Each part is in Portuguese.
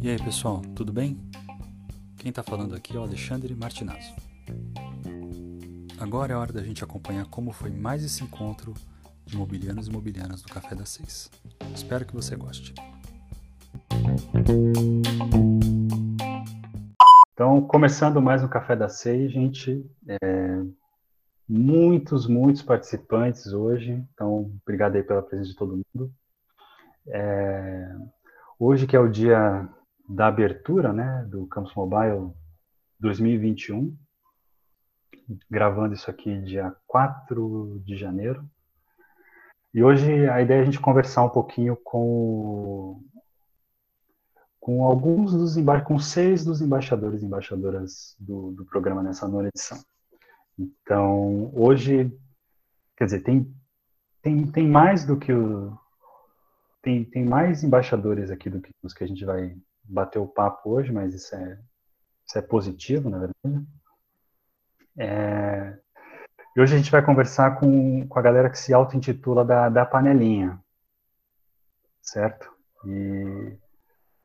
E aí pessoal, tudo bem? Quem está falando aqui é o Alexandre Martinazzo. Agora é hora da gente acompanhar como foi mais esse encontro de imobiliários e imobiliárias do Café das Seis. Espero que você goste. Então, começando mais um Café das Seis, gente, é, muitos, muitos participantes hoje, então obrigado aí pela presença de todo mundo. É, hoje que é o dia da abertura, né, do Campus Mobile 2021, gravando isso aqui dia 4 de janeiro. E hoje a ideia é a gente conversar um pouquinho com com alguns dos com seis dos embaixadores e embaixadoras do, do programa nessa nona edição. Então, hoje, quer dizer, tem, tem, tem mais do que o. Tem, tem mais embaixadores aqui do que os que a gente vai bater o papo hoje, mas isso é, isso é positivo, na verdade. É, e hoje a gente vai conversar com, com a galera que se auto-intitula da, da panelinha, certo? E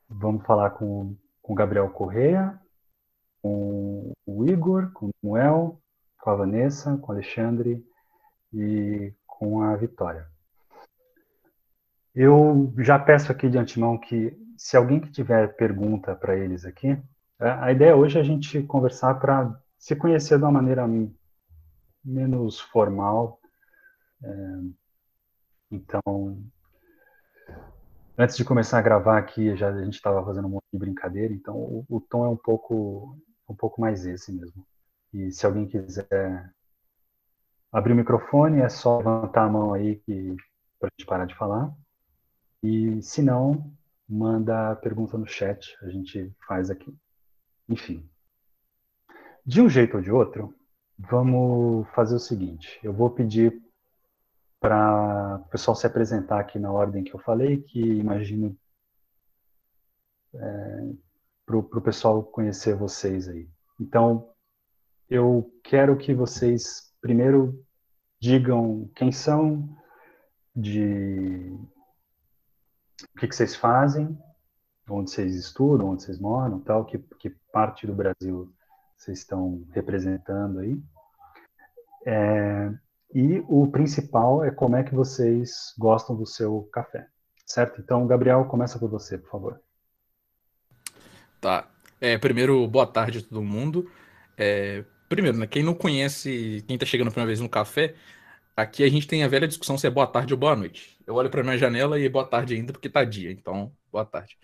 vamos falar com, com o Gabriel Correia, com o Igor, com o Noel, com a Vanessa, com o Alexandre e com a Vitória. Eu já peço aqui de antemão que, se alguém que tiver pergunta para eles aqui, a ideia hoje é a gente conversar para se conhecer de uma maneira menos formal. É, então, antes de começar a gravar aqui, já a gente estava fazendo um monte de brincadeira, então o, o tom é um pouco um pouco mais esse mesmo. E se alguém quiser abrir o microfone, é só levantar a mão aí para a gente parar de falar. E se não, manda a pergunta no chat, a gente faz aqui. Enfim. De um jeito ou de outro, vamos fazer o seguinte: eu vou pedir para o pessoal se apresentar aqui na ordem que eu falei, que imagino é, para o pessoal conhecer vocês aí. Então, eu quero que vocês primeiro digam quem são, de o que, que vocês fazem, onde vocês estudam, onde vocês moram, tal, que, que parte do Brasil vocês estão representando aí. É, e o principal é como é que vocês gostam do seu café, certo? Então, Gabriel, começa por você, por favor. Tá. É, primeiro, boa tarde a todo mundo. É, Primeiro, né, quem não conhece, quem tá chegando a primeira vez no café, aqui a gente tem a velha discussão se é boa tarde ou boa noite. Eu olho pra minha janela e boa tarde ainda porque tá dia, então boa tarde.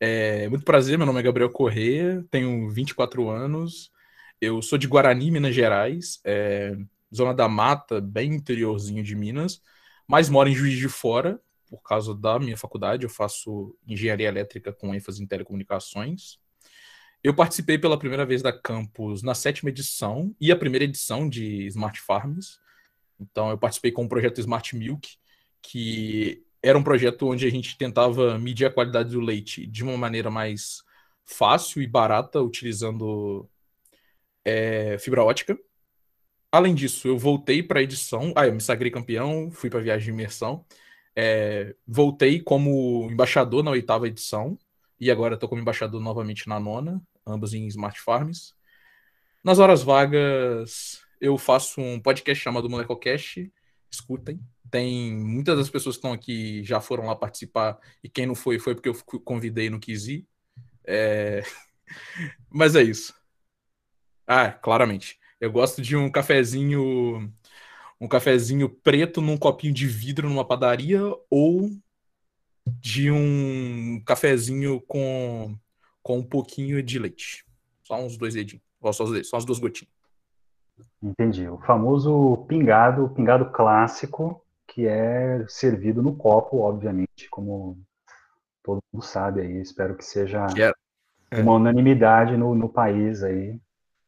É, muito prazer, meu nome é Gabriel Corrêa, tenho 24 anos, eu sou de Guarani, Minas Gerais, é, zona da mata, bem interiorzinho de Minas, mas moro em Juiz de Fora, por causa da minha faculdade, eu faço engenharia elétrica com ênfase em telecomunicações. Eu participei pela primeira vez da Campus na sétima edição e a primeira edição de Smart Farms. Então, eu participei com o projeto Smart Milk, que era um projeto onde a gente tentava medir a qualidade do leite de uma maneira mais fácil e barata, utilizando é, fibra ótica. Além disso, eu voltei para a edição. Ah, eu me sagrei campeão, fui para a viagem de imersão. É, voltei como embaixador na oitava edição e agora estou como embaixador novamente na nona, ambos em Smart Farms. Nas horas vagas, eu faço um podcast chamado MolecoCast, escutem. Tem muitas das pessoas que estão aqui já foram lá participar, e quem não foi, foi porque eu convidei e não quis ir. É... Mas é isso. Ah, claramente. Eu gosto de um cafezinho um cafezinho preto num copinho de vidro numa padaria ou de um cafezinho com, com um pouquinho de leite. Só uns dois dedinhos. Só, só as duas gotinhas. Entendi. O famoso pingado, o pingado clássico, que é servido no copo, obviamente, como todo mundo sabe aí. Espero que seja é. uma unanimidade no, no país aí.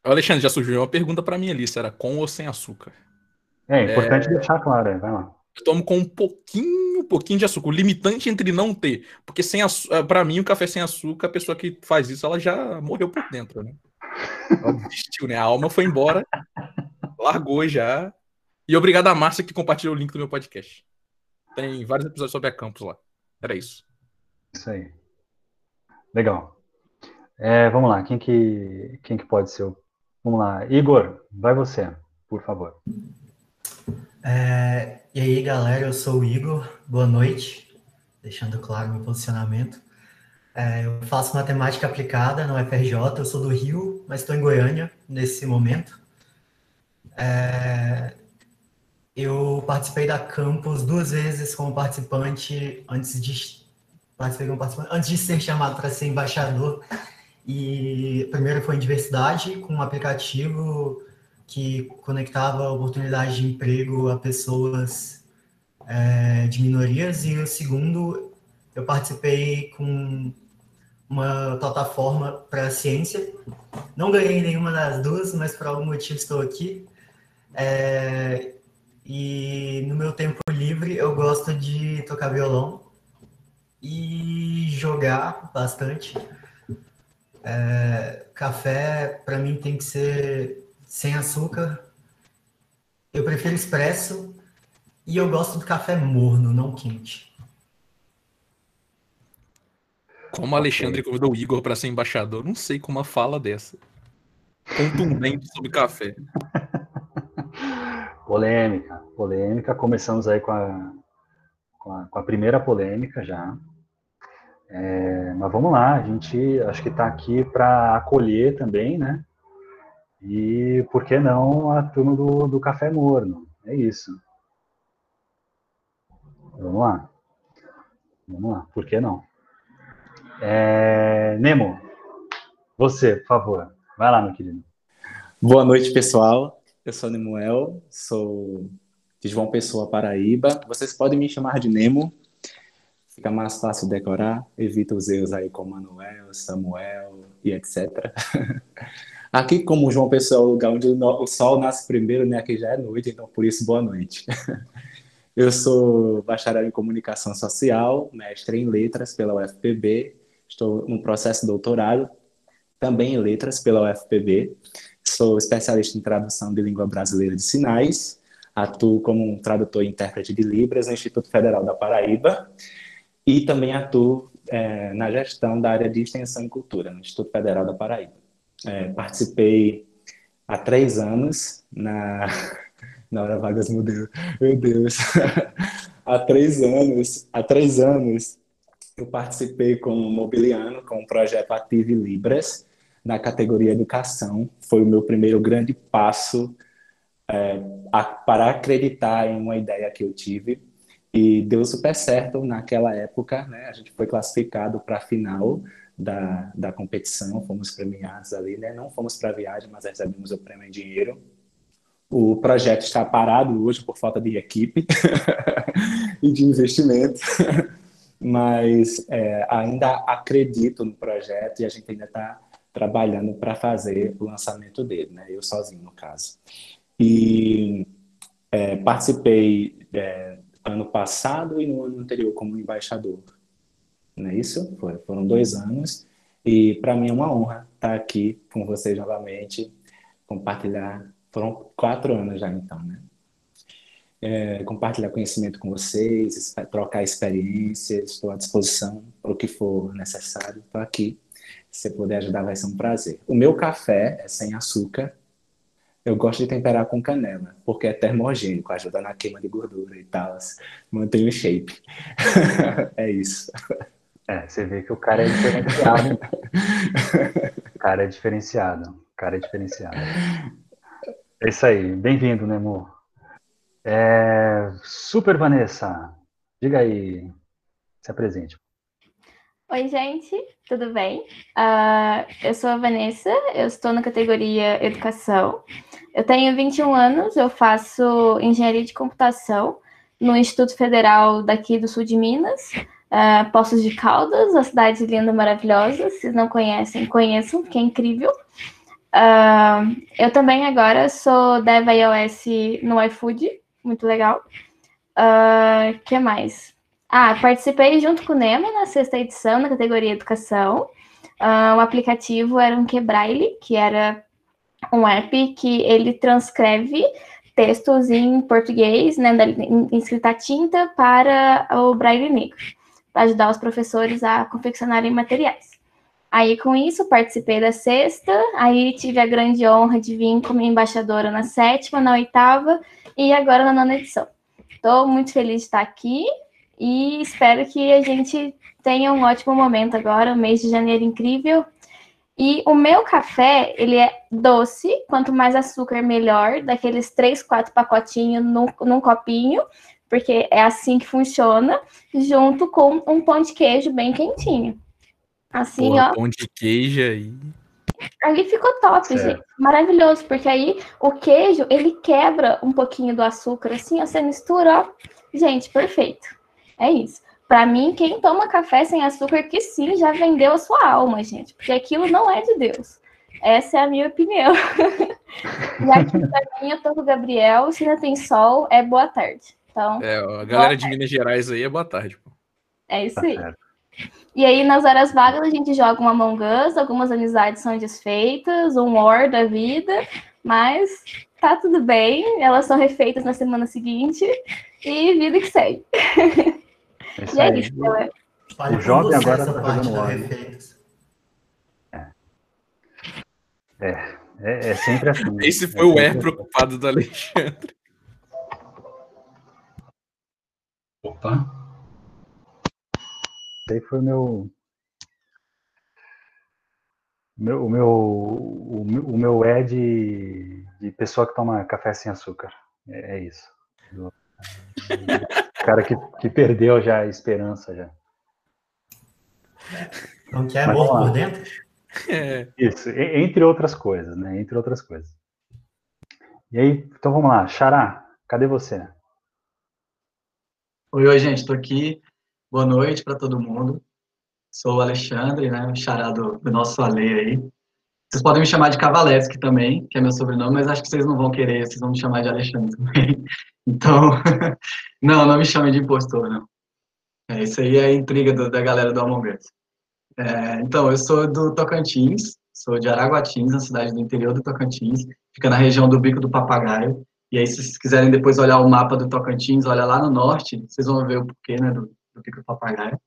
Alexandre, já surgiu uma pergunta para mim ali, se era com ou sem açúcar. É, importante é... deixar claro, vai lá. Eu tomo com um pouquinho, pouquinho de açúcar. O limitante entre não ter. Porque sem eh, para mim, o café sem açúcar, a pessoa que faz isso, ela já morreu por dentro, né? Ela desistiu, né? A alma foi embora, largou já. E obrigado a Márcia que compartilhou o link do meu podcast. Tem vários episódios sobre a campus lá. Era isso. Isso aí. Legal. É, vamos lá, quem que, quem que pode ser o. Vamos lá, Igor, vai você, por favor. É, e aí, galera, eu sou o Igor, boa noite, deixando claro meu posicionamento. É, eu faço matemática aplicada no FRJ, eu sou do Rio, mas estou em Goiânia nesse momento. É, eu participei da campus duas vezes como participante antes de participei como participante antes de ser chamado para ser embaixador. E primeiro foi em diversidade com um aplicativo que conectava oportunidades de emprego a pessoas é, de minorias e o segundo eu participei com uma plataforma para ciência. Não ganhei nenhuma das duas, mas por algum motivo estou aqui. É, e no meu tempo livre eu gosto de tocar violão e jogar bastante. É, café para mim tem que ser sem açúcar. Eu prefiro expresso e eu gosto do café morno, não quente. Como Alexandre convidou o Igor para ser embaixador, não sei como uma fala dessa. Contundente sobre café. Polêmica, polêmica. Começamos aí com a, com a, com a primeira polêmica já. É, mas vamos lá, a gente acho que está aqui para acolher também, né? E por que não a turma do, do café morno? É isso. Vamos lá. Vamos lá, por que não? É, Nemo, você, por favor. Vai lá, meu querido. Boa noite, pessoal. Eu sou Nemuel, sou de João Pessoa, Paraíba. Vocês podem me chamar de Nemo, fica mais fácil decorar. Evita os erros aí com Manuel, Samuel e etc. Aqui, como João Pessoa é o lugar onde o sol nasce primeiro, né? Aqui já é noite, então por isso, boa noite. Eu sou bacharel em comunicação social, mestre em letras pela UFPB, estou no processo de doutorado, também em letras pela UFPB. Sou especialista em tradução de língua brasileira de sinais. Atuo como um tradutor e intérprete de Libras no Instituto Federal da Paraíba. E também atuo é, na gestão da área de extensão e cultura no Instituto Federal da Paraíba. É, participei há três anos na. Na hora vagas mudou. Meu Deus. há três anos, há três anos, eu participei com o Mobiliano, com o projeto Ative Libras, na categoria educação. Foi o meu primeiro grande passo é, a, para acreditar em uma ideia que eu tive. E deu super certo naquela época, né? A gente foi classificado para a final da, da competição, fomos premiados ali, né? Não fomos para a viagem, mas recebemos o prêmio em dinheiro. O projeto está parado hoje por falta de equipe e de investimento, mas é, ainda acredito no projeto e a gente ainda está trabalhando para fazer o lançamento dele, né? Eu sozinho, no caso. E é, participei é, ano passado e no ano anterior como embaixador. Não é isso? Foi, foram dois anos. E para mim é uma honra estar aqui com vocês novamente, compartilhar. Foram quatro anos já então, né? É, compartilhar conhecimento com vocês, trocar experiências, estou à disposição para o que for necessário. Estou aqui se você puder ajudar, vai ser um prazer. O meu café é sem açúcar. Eu gosto de temperar com canela, porque é termogênico, ajuda na queima de gordura e tal. Mantém o shape. é isso. É, você vê que o cara é diferenciado. o cara é diferenciado. O cara é diferenciado. É isso aí. Bem-vindo, Nemo. É... Super Vanessa, diga aí, se apresente. Oi, gente, tudo bem? Uh, eu sou a Vanessa, eu estou na categoria Educação. Eu tenho 21 anos, eu faço Engenharia de Computação no Instituto Federal daqui do sul de Minas, uh, Poços de Caldas, uma cidade linda, maravilhosa. Se não conhecem, conheçam, que é incrível. Uh, eu também agora sou Dev iOS no iFood, muito legal. O que mais? Ah, participei junto com o Nemo na sexta edição, na categoria Educação. Uh, o aplicativo era um Quebraile, que era um app que ele transcreve textos em português, né, em escrita tinta, para o Braille Negro, para ajudar os professores a confeccionarem materiais. Aí, com isso, participei da sexta, aí tive a grande honra de vir como embaixadora na sétima, na oitava e agora na nona edição. Estou muito feliz de estar aqui e espero que a gente tenha um ótimo momento agora, um mês de janeiro incrível. E o meu café, ele é doce, quanto mais açúcar, melhor, daqueles três, quatro pacotinhos num, num copinho, porque é assim que funciona, junto com um pão de queijo bem quentinho. Assim, Porra, ó. Pão de queijo aí. Ali ficou top, Certo. gente. Maravilhoso, porque aí o queijo, ele quebra um pouquinho do açúcar, assim, ó, você mistura, ó. Gente, perfeito. É isso. Pra mim, quem toma café sem açúcar, que sim, já vendeu a sua alma, gente, porque aquilo não é de Deus. Essa é a minha opinião. e aqui pra mim, eu tô com o Gabriel, se ainda tem sol, é boa tarde. Então, É, a galera de Minas Gerais aí é boa tarde. Pô. é isso Tá aí. E aí, nas horas vagas, a gente joga um Among Us, algumas amizades são desfeitas, um War da vida, mas tá tudo bem, elas são refeitas na semana seguinte e vida que segue. É isso E é aí. isso, galera. O jovem agora tá parte jogando do War? Refeitos. É, é sempre assim. Esse É foi o sempre er assim. preocupado do Alexandre. Opa. Esse aí foi o meu. meu- O meu, o meu, o meu é de, de pessoa que toma café sem açúcar. É, é isso. Do- O cara que, que perdeu já a esperança já. Então, que é Mas morto por dentro? É, Isso, entre outras coisas, né? Entre outras coisas. E aí, então vamos lá. Xará, cadê você? Oi, oi, gente, estou aqui. Boa noite para todo mundo. Sou o Alexandre, né, o xará do, do nosso Ale aí. Vocês podem me chamar de Cavaleschi também, que é meu sobrenome, mas acho que vocês não vão querer, vocês vão me chamar de Alexandre também. Então, não, não me chamem de impostor, não. É, isso aí é a intriga do- da galera do Us. É, então, eu sou do Tocantins, sou de Araguatins, na cidade do interior do Tocantins, fica na região do Bico do Papagaio. E aí, se vocês quiserem depois olhar o mapa do Tocantins, olha lá no norte, vocês vão ver o porquê, né, do, do Bico do Papagaio.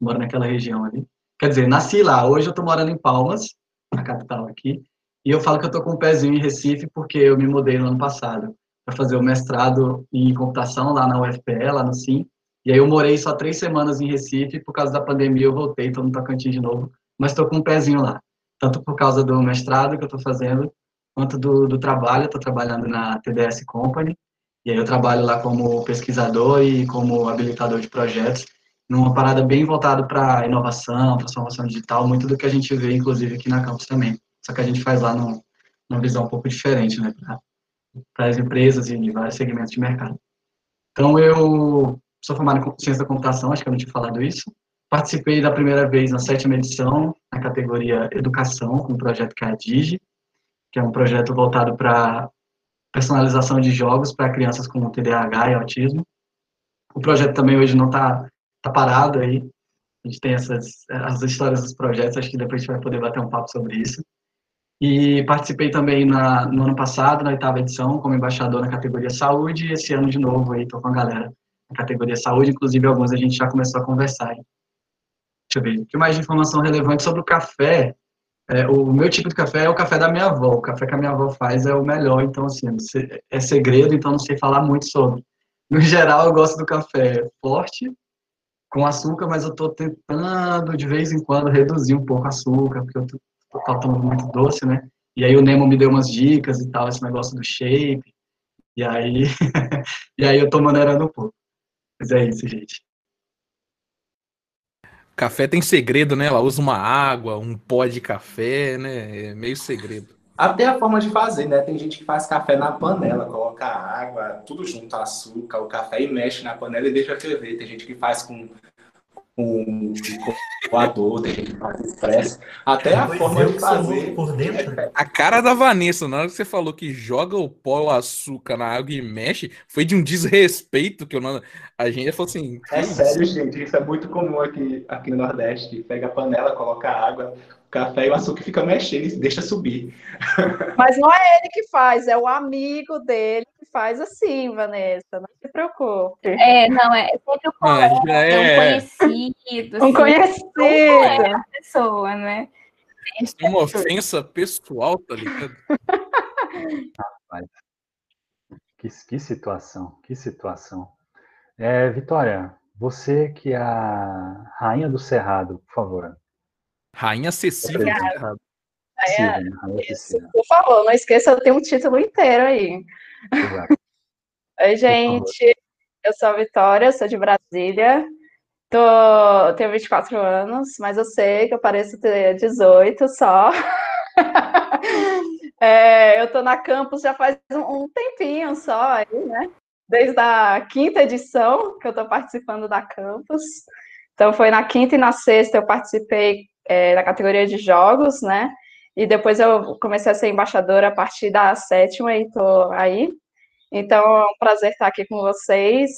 Moro naquela região ali. Quer dizer, nasci lá. Hoje eu tô morando em Palmas, na capital aqui. E eu falo que eu tô com um pezinho em Recife porque eu me mudei no ano passado para fazer o mestrado em computação lá na UFPE, lá no SIM. E aí eu morei só três semanas em Recife, por causa da pandemia eu voltei, estou no Tocantins de novo, mas estou com um pezinho lá. Tanto por causa do mestrado que eu estou fazendo, quanto do, do trabalho, estou trabalhando na TDS Company, e aí eu trabalho lá como pesquisador e como habilitador de projetos, numa parada bem voltada para inovação, transformação digital, muito do que a gente vê, inclusive, aqui na campus também. Só que a gente faz lá num, numa visão um pouco diferente, né, para as empresas e vários segmentos de mercado. Então, eu sou formado em ciência da computação, acho que eu não tinha falado isso. Participei da primeira vez na sétima edição, na categoria Educação, com o projeto Digi, que é um projeto voltado para personalização de jogos para crianças com TDAH e autismo. O projeto também hoje não está tá parado aí. A gente tem essas as histórias dos projetos, acho que depois a gente vai poder bater um papo sobre isso. E participei também na, no ano passado, na oitava edição, como embaixador na categoria Saúde, e esse ano de novo aí estou com a galera na categoria Saúde, inclusive alguns a gente já começou a conversar. Aí. Deixa eu ver, o que mais de informação relevante sobre o café? É, o meu tipo de café é o café da minha avó, o café que a minha avó faz é o melhor, então assim, é segredo, então não sei falar muito sobre. No geral, eu gosto do café forte, com açúcar, mas eu estou tentando, de vez em quando, reduzir um pouco o açúcar, porque eu tô tomando muito doce, né? E aí o Nemo me deu umas dicas e tal, esse negócio do shape. E aí, e aí eu tô maneirando um pouco. Mas é isso, gente. Café tem segredo, né? Ela usa uma água, um pó de café, né? É meio segredo. Até a forma de fazer, né? Tem gente que faz café na panela, coloca água, tudo junto, açúcar, o café e mexe na panela e deixa ferver. Tem gente que faz com, com, com coador, tem gente que faz expresso. Até a Pois forma eu de fazer. por dentro. A cara da Vanessa, na hora que você falou que joga o pó o açúcar na água e mexe, foi de um desrespeito que eu não. A gente falou assim. É "Que sério, gente, isso é muito comum aqui, aqui no Nordeste. Pega a panela, coloca a água, café e o açúcar fica mexendo e deixa subir. Mas não é ele que faz, é o amigo dele que faz assim, Vanessa. Não se preocupe. É, não, é sempre o já é um é, conhecido, Um assim, conhecido. como é a pessoa, né? é uma ofensa pessoal, tá ligado? Que, que situação, que situação. É, Vitória, você que é a rainha do Cerrado, por favor. Rainha Cecília. Apresente a É, né? Isso, por favor, não esqueça, eu tenho um título inteiro aí. Exato. Oi, gente. Eu sou a Vitória, sou de Brasília. Tô, tenho 24 anos, mas eu sei que eu pareço ter 18 só. É, eu tô na campus já faz um, um tempinho só aí, né? Desde a quinta edição que eu tô participando da campus. Então foi na quinta e na sexta eu participei é, da categoria de jogos, né? E depois eu comecei a ser embaixadora a partir da sétima e tô aí. Então é um prazer estar aqui com vocês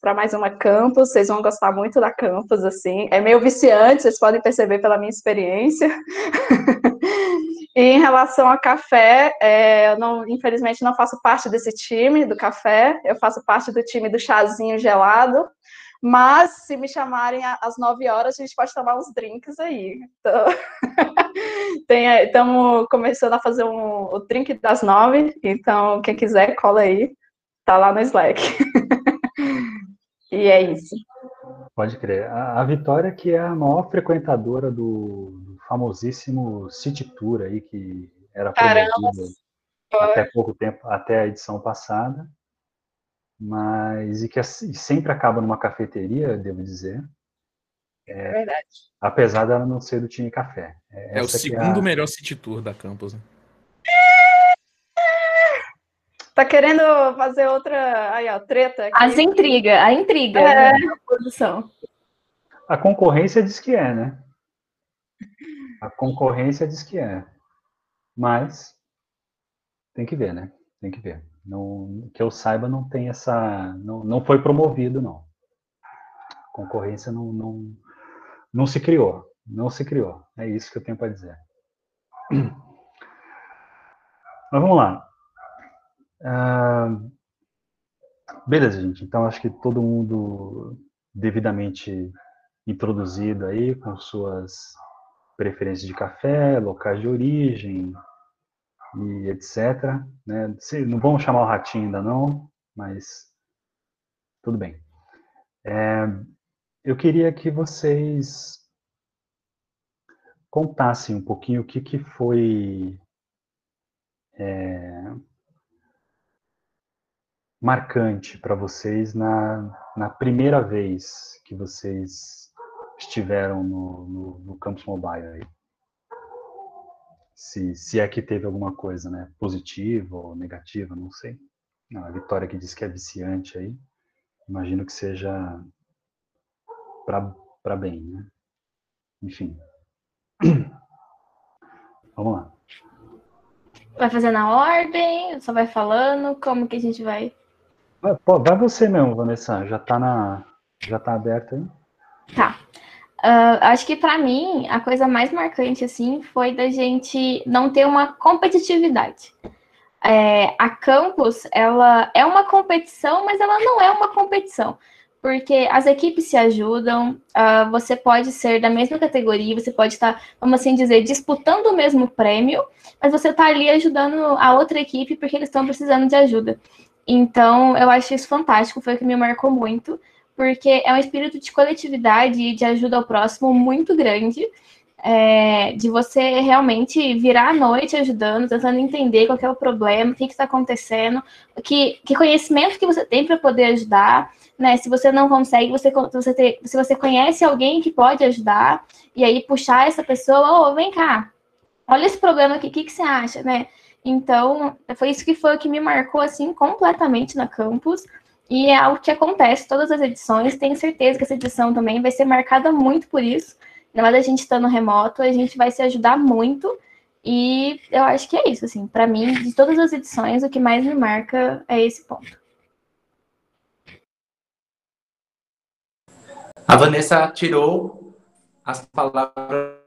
para mais uma campus. Vocês vão gostar muito da campus, assim. É meio viciante, vocês podem perceber pela minha experiência. e em relação a café, é, eu não, infelizmente não faço parte desse time do café. Eu faço parte do time do chazinho gelado. Mas se me chamarem às 9 horas, a gente pode tomar uns drinks aí. Então, Estamos começando a fazer um, o drink das nove, então quem quiser, cola aí. Tá lá no Slack. e é isso. Pode crer. A, a Vitória, que é a maior frequentadora do, famosíssimo City Tour aí, que era Caramba. até pouco tempo, até a edição passada, mas e que assim, sempre acaba numa cafeteria, devo dizer, É verdade. apesar dela não ser do time café. É o essa que segundo a- melhor City Tour da campus. Né? Tá querendo fazer outra. Aí, ó, treta. Aqui. As intrigas, a intriga, É. né, da produção. A concorrência diz que é, né? A concorrência diz que é. Mas tem que ver, né? Tem que ver. Não, que eu saiba, não tem essa. Não, não foi promovido, não. A concorrência não, não, não se criou. Não se criou. É isso que eu tenho para dizer. Mas vamos lá. Ah, beleza, gente. Então acho que todo mundo devidamente introduzido aí com suas preferências de café, locais de origem e etc. Né? Não vamos chamar o ratinho ainda não, mas tudo bem. É, eu queria que vocês contassem um pouquinho o que, que foi é, marcante para vocês na, na primeira vez que vocês estiveram no, no, no Campus Mobile aí? Se, se é que teve alguma coisa, né? Positiva ou negativa, não sei. A Vitória que disse que é viciante aí, imagino que seja para bem, né? Enfim. Vamos lá. Vai fazer na ordem, só vai falando, como que a gente vai. Vai, pô, vai você mesmo, Vanessa. Já tá na. Já tá aberto aí? Tá. Ah, acho que pra mim a coisa mais marcante assim foi da gente não ter uma competitividade. É, a campus ela é uma competição, mas ela não é uma competição, porque as equipes se ajudam. ah, você pode ser da mesma categoria, você pode estar, vamos assim dizer, disputando o mesmo prêmio, mas você está ali ajudando a outra equipe porque eles estão precisando de ajuda. Então, eu acho isso fantástico, foi o que me marcou muito porque é um espírito de coletividade e de ajuda ao próximo muito grande, é, de você realmente virar à noite ajudando, tentando entender qual é o problema, o que está acontecendo, que, que conhecimento que você tem para poder ajudar, né? Se você não consegue, você, você ter, se você conhece alguém que pode ajudar, e aí puxar essa pessoa, ô, vem cá, olha esse problema aqui, o que, que você acha, né? Então, foi isso que foi o que me marcou, assim, completamente na campus, e é algo que acontece todas as edições. Tenho certeza que essa edição também vai ser marcada muito por isso. ainda mais a gente estando remoto, a gente vai se ajudar muito. E eu acho que é isso, assim, para mim, de todas as edições, o que mais me marca é esse ponto. A Vanessa tirou as palavras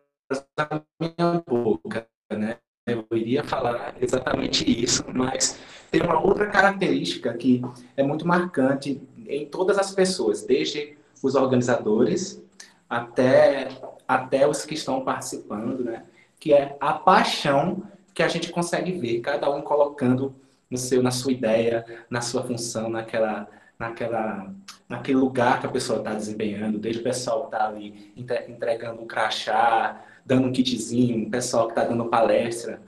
da minha boca, né? Eu iria falar exatamente isso, mas tem uma outra característica que é muito marcante em todas as pessoas, desde os organizadores até, até os que estão participando, né? que é a paixão que a gente consegue ver, cada um colocando no seu, na sua ideia, na sua função, naquela, naquela, naquele lugar que a pessoa está desempenhando, desde o pessoal que está ali entregando um crachá, dando um kitzinho, o pessoal que está dando palestra.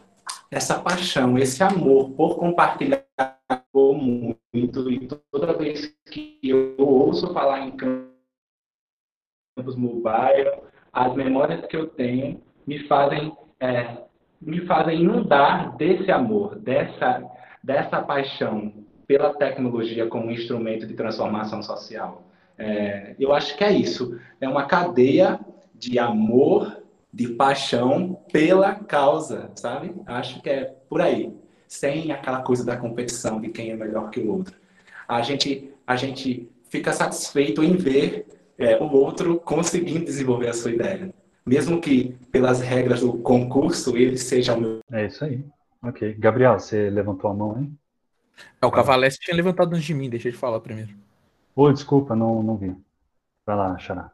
Essa paixão, esse amor por compartilhar muito, e toda vez que eu ouço falar em campus mobile, as memórias que eu tenho me fazem, é, me fazem inundar desse amor, dessa, dessa paixão pela tecnologia como instrumento de transformação social. É, eu acho que é isso. É uma cadeia de amor, de paixão pela causa, sabe? Acho que é por aí. Sem aquela coisa da competição de quem é melhor que o outro. A gente, a gente fica satisfeito em ver é, o outro conseguindo desenvolver a sua ideia mesmo que pelas regras do concurso ele seja o meu. É isso aí. Ok. Gabriel, você levantou a mão, hein? É, o Cavalestre tinha levantado antes de mim, deixa eu te falar primeiro. Ô, desculpa, não, não vi. Vai lá, Xará.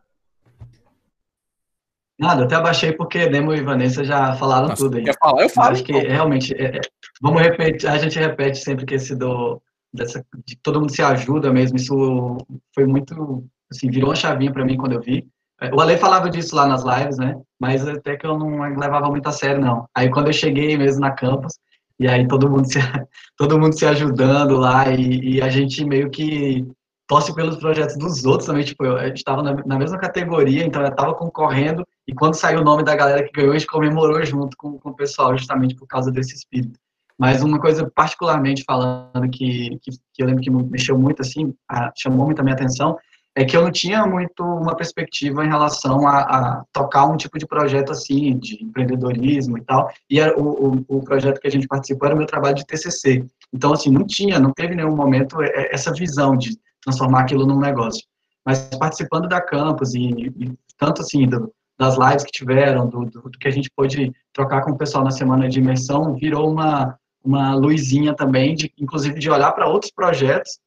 Nada, até abaixei porque Demo e Vanessa já falaram Nossa, tudo aí. Quer falar? Eu falo. Acho que então. realmente, é, é, vamos repetir, a gente repete sempre que esse do, dessa, de todo mundo se ajuda mesmo, isso foi muito, assim, virou uma chavinha para mim quando eu vi. O Ale falava disso lá nas lives, né? Mas até que eu não levava muito a sério, não. Aí quando eu cheguei mesmo na campus, e aí todo mundo se, todo mundo se ajudando lá, e, e a gente meio que torce pelos projetos dos outros também. Tipo, eu, a gente estava na, na, mesma categoria, então eu estava concorrendo, e quando saiu o nome da galera que ganhou, a gente comemorou junto com, com o pessoal, justamente por causa desse espírito. Mas uma coisa particularmente falando que, que, que eu lembro que mexeu muito, assim, a, chamou muito a minha atenção, é que eu não tinha muito uma perspectiva em relação a, a, tocar um tipo de projeto assim, de empreendedorismo e tal, e era, o, o, o, projeto que a gente participou era o meu trabalho de TCC. Então, assim, não tinha, não teve nenhum momento é, é, essa visão de transformar aquilo num negócio. Mas participando da campus e, e tanto assim, do, das lives que tiveram, do, do, do, que a gente pôde trocar com o pessoal na semana de imersão, virou uma, uma luzinha também, de, inclusive de olhar para outros projetos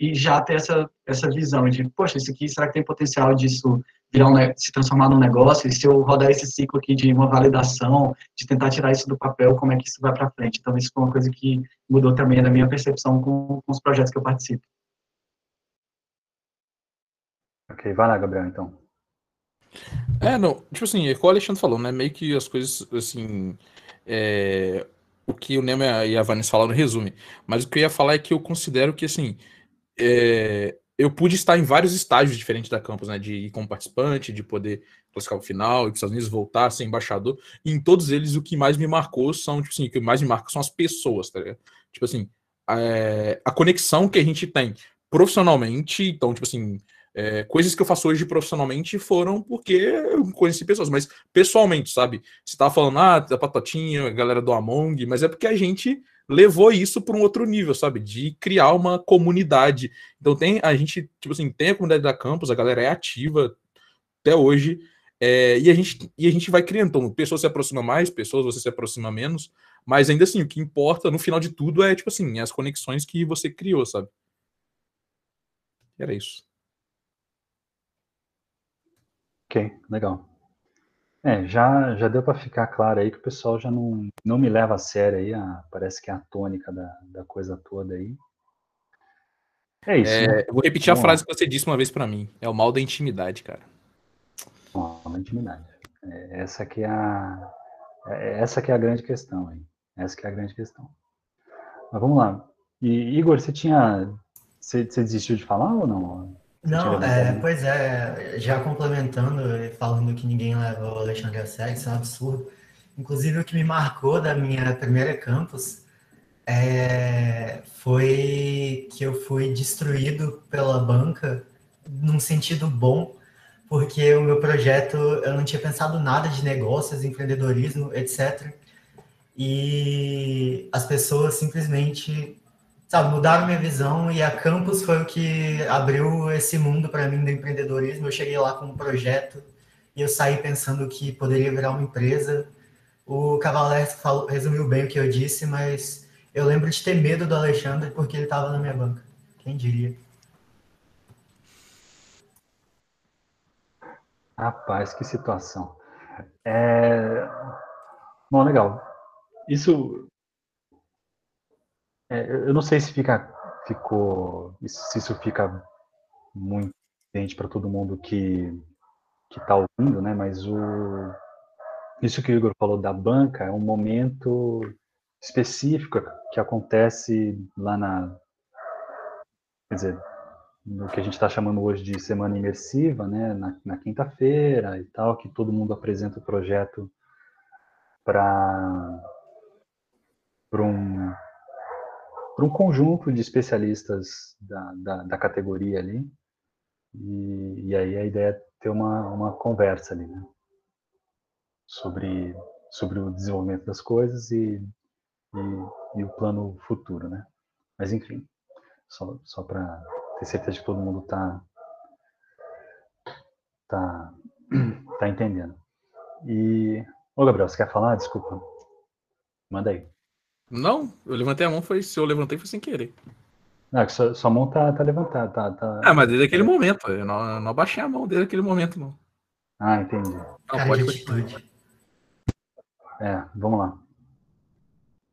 e, já ter essa, essa visão de, poxa, isso aqui, será que tem potencial disso virar um, se transformar num negócio? E se eu rodar esse ciclo aqui de uma validação, de tentar tirar isso do papel, como é que isso vai para frente? Então, isso foi uma coisa que mudou também na minha percepção com, com os projetos que eu participo. Ok, vai lá, Gabriel, então. É, não, tipo assim, é como o Alexandre falou, né? Meio que as coisas, assim. É, o que o Nemo e a Vanessa falaram resume. Mas o que eu ia falar é que eu considero que, assim, é, eu pude estar em vários estágios diferentes da campus, né? De ir como participante, de poder classificar o final, ir para os Estados Unidos, voltar, ser embaixador. E em todos eles, o que mais me marcou são, tipo assim, o que mais me marca são as pessoas, tá ligado? Tipo assim, é, a conexão que a gente tem profissionalmente, então, tipo assim, é, coisas que eu faço hoje profissionalmente foram porque eu conheci pessoas, mas pessoalmente, sabe? Você tava falando, ah, da Patotinha, a galera do Among, mas é porque a gente levou isso para um outro nível, sabe? De criar uma comunidade. Então tem a gente, tipo assim, tem a comunidade da campus, a galera é ativa até hoje. É, e, a gente, e a gente vai criando. Então, pessoas se aproximam mais, pessoas você se aproxima menos. Mas ainda assim, o que importa no final de tudo é, tipo assim, as conexões que você criou, sabe? Era isso. Ok, legal. É, já, já deu para ficar claro aí que o pessoal já não, não me leva a sério aí, a, parece que é a tônica da, da coisa toda aí. É isso. É, né? Eu vou repetir Vamos a frase que você disse uma vez para mim. É o mal da intimidade, cara. O mal da intimidade. É, essa que é a é, essa que é a grande questão aí. Essa que é a grande questão. Mas vamos lá. E Igor, você tinha você, você desistiu de falar ou não? Não, é, pois é, já complementando, falando que ninguém leva o Alexandre a sério, isso é um absurdo. Inclusive, o que me marcou da minha primeira campus é, foi que eu fui destruído pela banca num sentido bom, porque o meu projeto, eu não tinha pensado nada de negócios, empreendedorismo, etc. E as pessoas simplesmente, sabe, mudaram minha visão e a Campus foi o que abriu esse mundo para mim do empreendedorismo. Eu cheguei lá com um projeto e eu saí pensando que poderia virar uma empresa. O Cavaleiro resumiu bem o que eu disse, mas eu lembro de ter medo do Alexandre porque ele estava na minha banca. Quem diria? Rapaz, que situação. É... Bom, legal. Isso. É, eu não sei se fica, ficou, se isso fica muito evidente para todo mundo que que está ouvindo, né? Mas o isso que o Igor falou da banca é um momento específico que acontece lá na, quer dizer, no que a gente está chamando hoje de semana imersiva, né, na, na quinta-feira e tal, que todo mundo apresenta o projeto para para um, um conjunto de especialistas da, da, da categoria ali, e, e, aí a ideia é ter uma, uma conversa ali, né, sobre, sobre o desenvolvimento das coisas e, e, e o plano futuro, né. Mas enfim, só, só para ter certeza que todo mundo está tá, tá entendendo. E, ô Gabriel, você quer falar? Desculpa. Manda aí. Não, eu levantei a mão, foi se eu levantei foi sem querer. Não, é sua, sua mão tá, tá levantada, tá, tá... Ah, mas desde aquele momento, eu não, eu não abaixei a mão desde aquele momento, não. Ah, entendi. Não, pode continuar. É, vamos lá.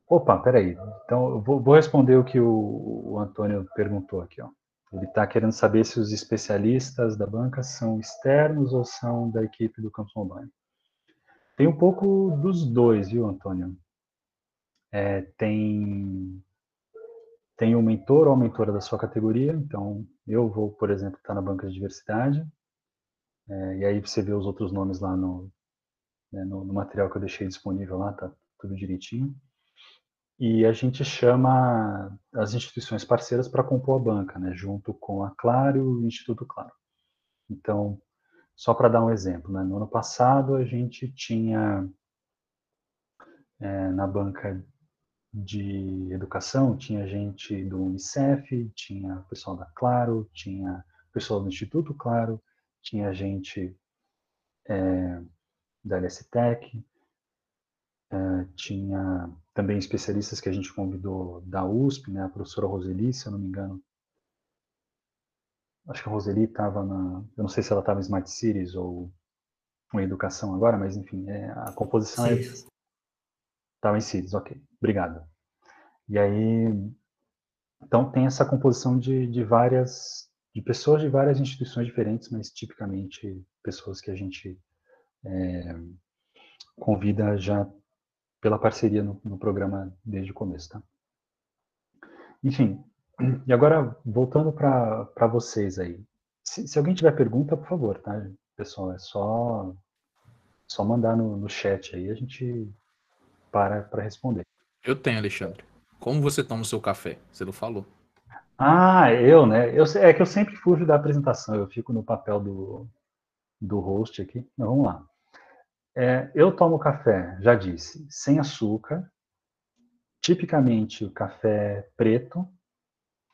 Opa, peraí. Então, eu vou, vou responder o que o, o Antônio perguntou aqui, ó. Ele está querendo saber se os especialistas da banca são externos ou são da equipe do Campus Mobile. Tem um pouco dos dois, viu, Antônio? É, tem tem um mentor ou mentora da sua categoria, então eu vou, por exemplo, estar na banca de diversidade, é, e aí você vê os outros nomes lá no, né, no, no, material que eu deixei disponível lá, tá tudo direitinho. E a gente chama as instituições parceiras para compor a banca, né, junto com a Claro e o Instituto Claro. Então, só para dar um exemplo, né, no ano passado a gente tinha é, na banca de educação, tinha gente do Unicef, tinha pessoal da Claro, tinha pessoal do Instituto Claro, tinha gente é, da LSTEC, é, tinha também especialistas que a gente convidou da USP, né, a professora Roseli, se eu não me engano. Acho que a Roseli estava na. Eu não sei se ela estava em Smart Cities ou, em educação agora, mas enfim, é, a composição Estava é. em Cities, ok. Obrigado. E aí. Então tem essa composição de, de várias. de pessoas de várias instituições diferentes, mas tipicamente pessoas que a gente é, convida já pela parceria no, no programa desde o começo, tá? Enfim, e agora voltando para vocês aí. Se, se, alguém tiver pergunta, por favor, tá, pessoal? É só, só mandar no, no chat aí, a gente para para responder. Eu tenho, Alexandre. Como você toma o seu café? Você não falou. Ah, eu, né? Eu, é que eu sempre fujo da apresentação, eu fico no papel do, do host aqui. Mas vamos lá. É, eu tomo café, já disse, sem açúcar, tipicamente o café preto,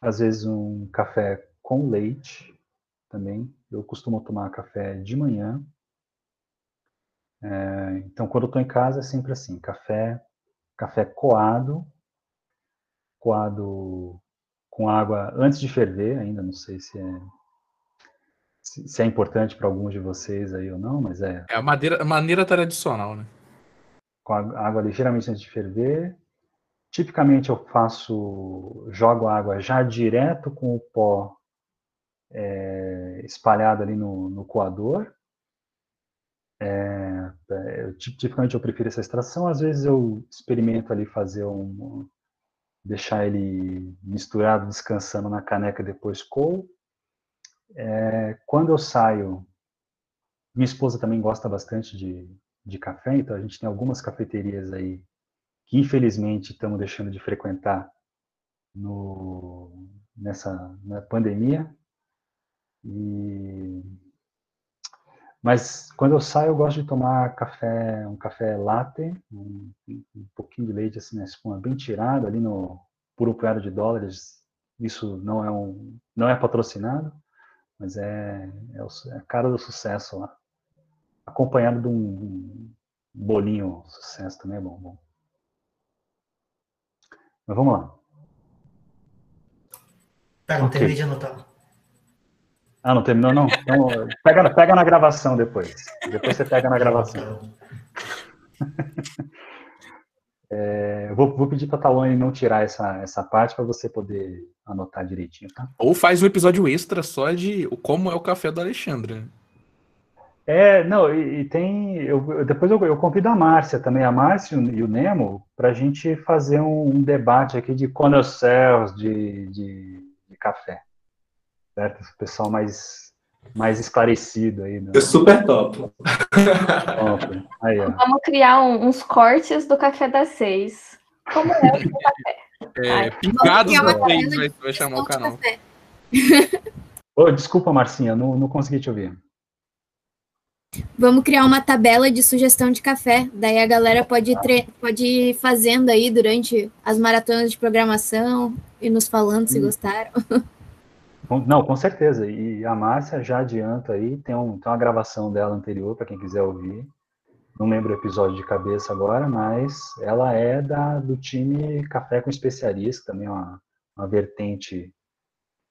às vezes um café com leite também. Eu costumo tomar café de manhã. É, então, quando eu estou em casa, é sempre assim: café, café coado, coado com água antes de ferver, ainda não sei se é se é importante para alguns de vocês aí ou não, mas é. É a maneira, a maneira tradicional, né? Com a água ligeiramente antes de ferver. Tipicamente eu faço, jogo a água já direto com o pó é, espalhado ali no, no coador. É, tipicamente eu prefiro essa extração, às vezes eu experimento ali fazer um, deixar ele misturado, descansando na caneca depois cool. É, quando eu saio, minha esposa também gosta bastante de, de café, então a gente tem algumas cafeterias aí que infelizmente estamos deixando de frequentar no, nessa na pandemia. E Mas quando eu saio, eu gosto de tomar café, um café latte, um, um pouquinho de leite assim na espuma bem tirado ali no por um punhado de dólares. Isso não é um, não é patrocinado, mas é, é, o, é a cara do sucesso lá. Acompanhado de um, um bolinho sucesso também é bom, bom. Mas vamos lá. Não okay. terminei de anotar. Ah, não terminou, não? Então, pega, pega na gravação depois. Depois você pega na gravação. É, vou, vou, pedir para a Tawane não tirar essa, essa parte para você poder anotar direitinho, tá? Ou faz um episódio extra só de como é o café do Alexandre. É, não, e, e tem. Eu, depois eu, eu, convido a Márcia também, a Márcia e o Nemo, para a gente fazer um, um, debate aqui de connoisseurs de, de, de café certo? O pessoal mais, mais esclarecido aí. Né? Eu super top. top. Aí, Vamos criar um, uns cortes do café das seis. Como é o café? É, Pingados da seis vai, vai chamar o canal. oh, desculpa, Marcinha, não, não consegui te ouvir. Vamos criar uma tabela de sugestão de café. Daí a galera pode, tre pode ir fazendo aí durante as maratonas de programação e nos falando se hum. gostaram. Não, com certeza. E a Márcia já adianta aí, tem, um, tem uma gravação dela anterior, para quem quiser ouvir. Não lembro o episódio de cabeça agora, mas ela é da, do time Café com Especiarias, que também é uma, uma vertente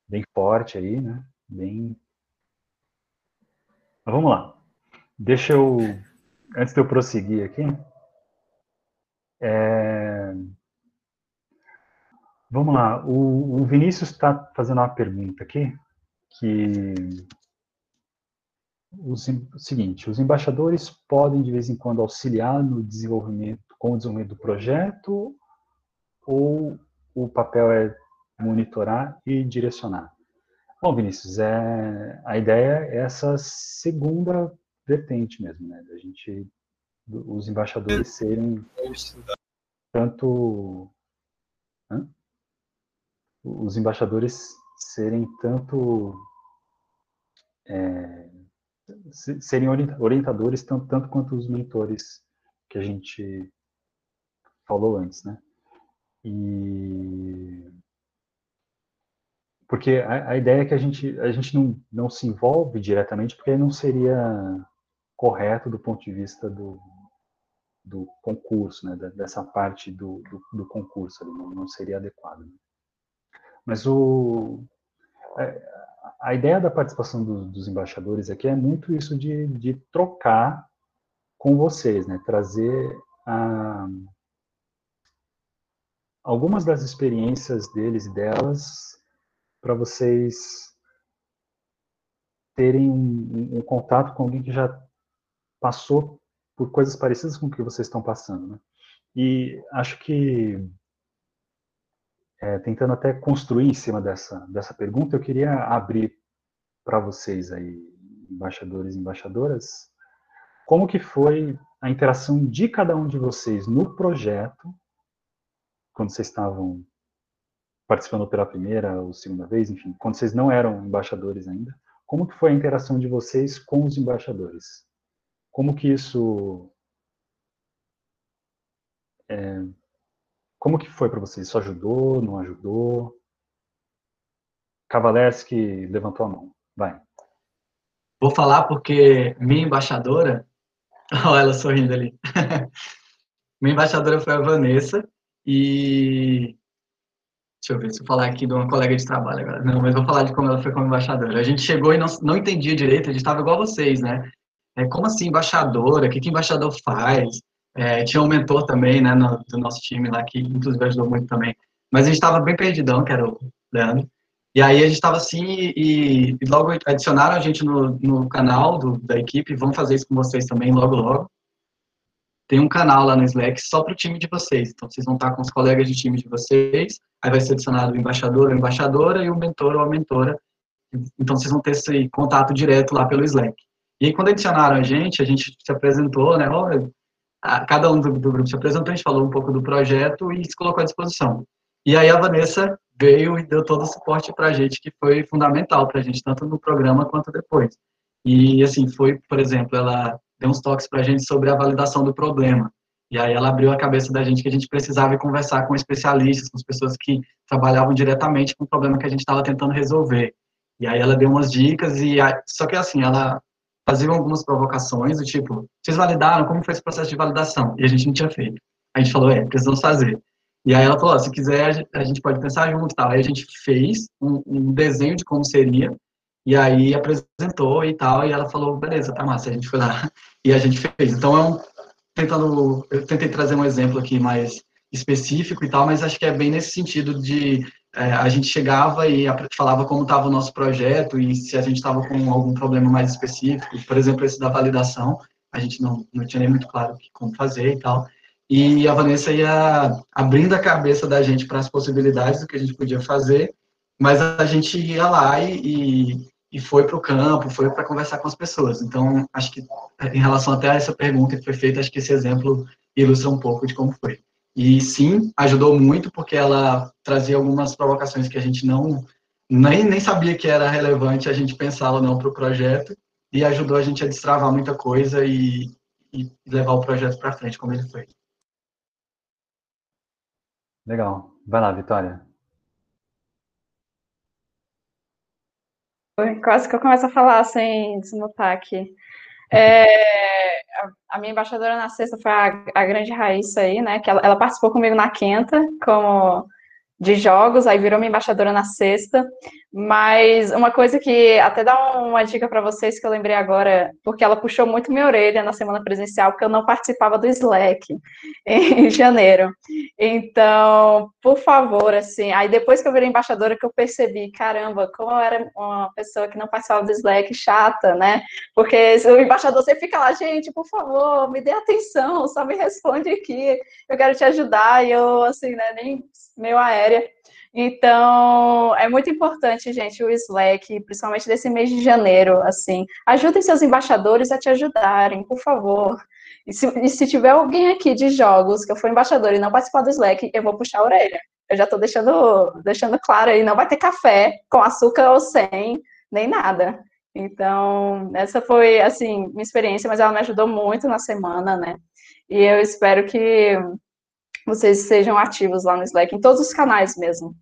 bem forte aí, né? Bem. Mas vamos lá. Deixa eu. Antes de eu prosseguir aqui. É, Vamos lá, o, o Vinícius está fazendo uma pergunta aqui, que os, o seguinte, os embaixadores podem de vez em quando auxiliar no desenvolvimento, com o desenvolvimento do projeto, ou o papel é monitorar e direcionar? Bom, Vinícius, é, a ideia é essa segunda vertente mesmo, né? Da gente, os embaixadores serem tanto hã? Os embaixadores serem tanto é, serem orientadores tanto, tanto quanto os mentores que a gente falou antes, né? E porque a, a, ideia é que a gente a gente não, não se envolve diretamente porque não seria correto do ponto de vista do, do concurso, né? dessa parte do, do, do concurso, não, não seria adequado. Né? Mas o, é, a ideia da participação do, dos embaixadores aqui é muito isso de, de trocar com vocês, né? trazer a, algumas das experiências deles e delas para vocês terem um, um, contato com alguém que já passou por coisas parecidas com o que vocês estão passando. Né? E acho que é, tentando até construir em cima dessa, dessa pergunta, eu queria abrir para vocês aí, embaixadores e embaixadoras, como que foi a interação de cada um de vocês no projeto, quando vocês estavam participando pela primeira ou segunda vez, enfim, quando vocês não eram embaixadores ainda, como que foi a interação de vocês com os embaixadores? Como que isso é, como que foi para vocês? Isso ajudou, não ajudou? Cavalerski levantou a mão. Vai. Vou falar porque minha embaixadora, olha ela sorrindo ali. minha embaixadora foi a Vanessa e Deixa eu ver se eu falar aqui de uma colega de trabalho agora. Não, mas vou falar de como ela foi como embaixadora. A gente chegou e não, não entendia direito, a gente estava igual vocês, né? É, como assim embaixadora? O que, que embaixador faz? É, tinha um mentor também, né, no, do nosso time lá, que inclusive ajudou muito também. Mas a gente estava bem perdidão, que era o Leandro. E aí a gente estava assim, e, e, logo adicionaram a gente no, no canal do, da equipe, vão fazer isso com vocês também logo, logo. Tem um canal lá no Slack só para o time de vocês. Então, vocês vão estar com os colegas de time de vocês, aí vai ser adicionado o embaixador ou embaixadora e o mentor ou a mentora. Então, vocês vão ter esse contato direto lá pelo Slack. E aí, quando adicionaram a gente, a gente se apresentou, né? Olha, a, cada um do, do, grupo se apresentou, a gente falou um pouco do projeto e se colocou à disposição. E aí a Vanessa veio e deu todo o suporte para a gente, que foi fundamental para a gente, tanto no programa quanto depois. E, assim, foi, por exemplo, ela deu uns toques para a gente sobre a validação do problema. E aí ela abriu a cabeça da gente que a gente precisava conversar com especialistas, com as pessoas que trabalhavam diretamente com o problema que a gente estava tentando resolver. E aí ela deu umas dicas e só que assim, ela fazia algumas provocações do tipo, vocês validaram? Como foi esse processo de validação? E a gente não tinha feito. A gente falou, é, precisamos fazer. E aí ela falou, se quiser, a gente pode pensar junto tal. Aí a gente fez um, um, desenho de como seria, e aí apresentou e tal, e ela falou, beleza, tá massa. A gente foi lá e a gente fez. Então, é um, tentando, eu tentei trazer um exemplo aqui mais específico e tal, mas acho que é bem nesse sentido de a gente chegava e falava como estava o nosso projeto e se a gente estava com algum problema mais específico, por exemplo, esse da validação, a gente não, não tinha nem muito claro como fazer e tal. E a Vanessa ia abrindo a cabeça da gente para as possibilidades do que a gente podia fazer, mas a gente ia lá e, e foi para o campo, foi para conversar com as pessoas. Então, acho que em relação até a essa pergunta que foi feita, acho que esse exemplo ilustra um pouco de como foi. E sim, ajudou muito, porque ela trazia algumas provocações que a gente não nem, nem sabia que era relevante a gente pensar ou não para o projeto, e ajudou a gente a destravar muita coisa e, e levar o projeto para frente como ele foi. Legal. Vai lá, Vitória. Quase que eu começo a falar sem desmutar aqui. É, a minha embaixadora na sexta foi a, a grande Raíssa aí, né? Que ela, ela, participou comigo na quinta, como de jogos, aí virou minha embaixadora na sexta. Mas uma coisa que até dá uma dica para vocês que eu lembrei agora, porque ela puxou muito minha orelha na semana presencial, porque eu não participava do Slack em janeiro. Então, por favor, assim, aí depois que eu virei embaixadora que eu percebi, caramba, como eu era uma pessoa que não participava do Slack chata, né? Porque o embaixador sempre fica lá, gente, por favor, me dê atenção, só me responde aqui, eu quero te ajudar, e eu, assim, né, nem meio aérea. Então, é muito importante, gente, o Slack, principalmente desse mês de janeiro, assim. Ajudem seus embaixadores a te ajudarem, por favor. E se, e se tiver alguém aqui de jogos que eu for embaixador e não participar do Slack, eu vou puxar a orelha. Eu já estou deixando, deixando claro aí, não vai ter café com açúcar ou sem, nem nada. Então, essa foi, assim, minha experiência, mas ela me ajudou muito na semana, né? E eu espero que vocês sejam ativos lá no Slack, em todos os canais mesmo.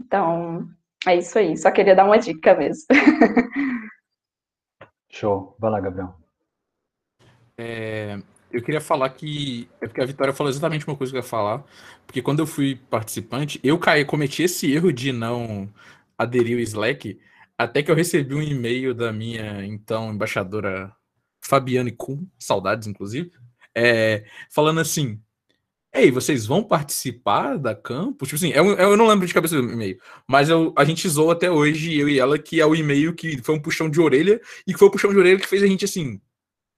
Então, é isso aí. Só queria dar uma dica mesmo. Show. Vai lá, Gabriel. É, eu queria falar que. É porque a Vitória falou exatamente uma coisa que eu ia falar. Porque quando eu fui participante, eu caí, cometi esse erro de não aderir ao Slack, até que eu recebi um e-mail da minha então embaixadora Fabiane Kuhn, saudades inclusive, é, falando assim: Ei, vocês vão participar da campus? Tipo assim, eu, eu não lembro de cabeça do e-mail, mas eu, a gente zoou até hoje, eu e ela, que é o e-mail que foi um puxão de orelha, e que foi o um puxão de orelha que fez a gente assim,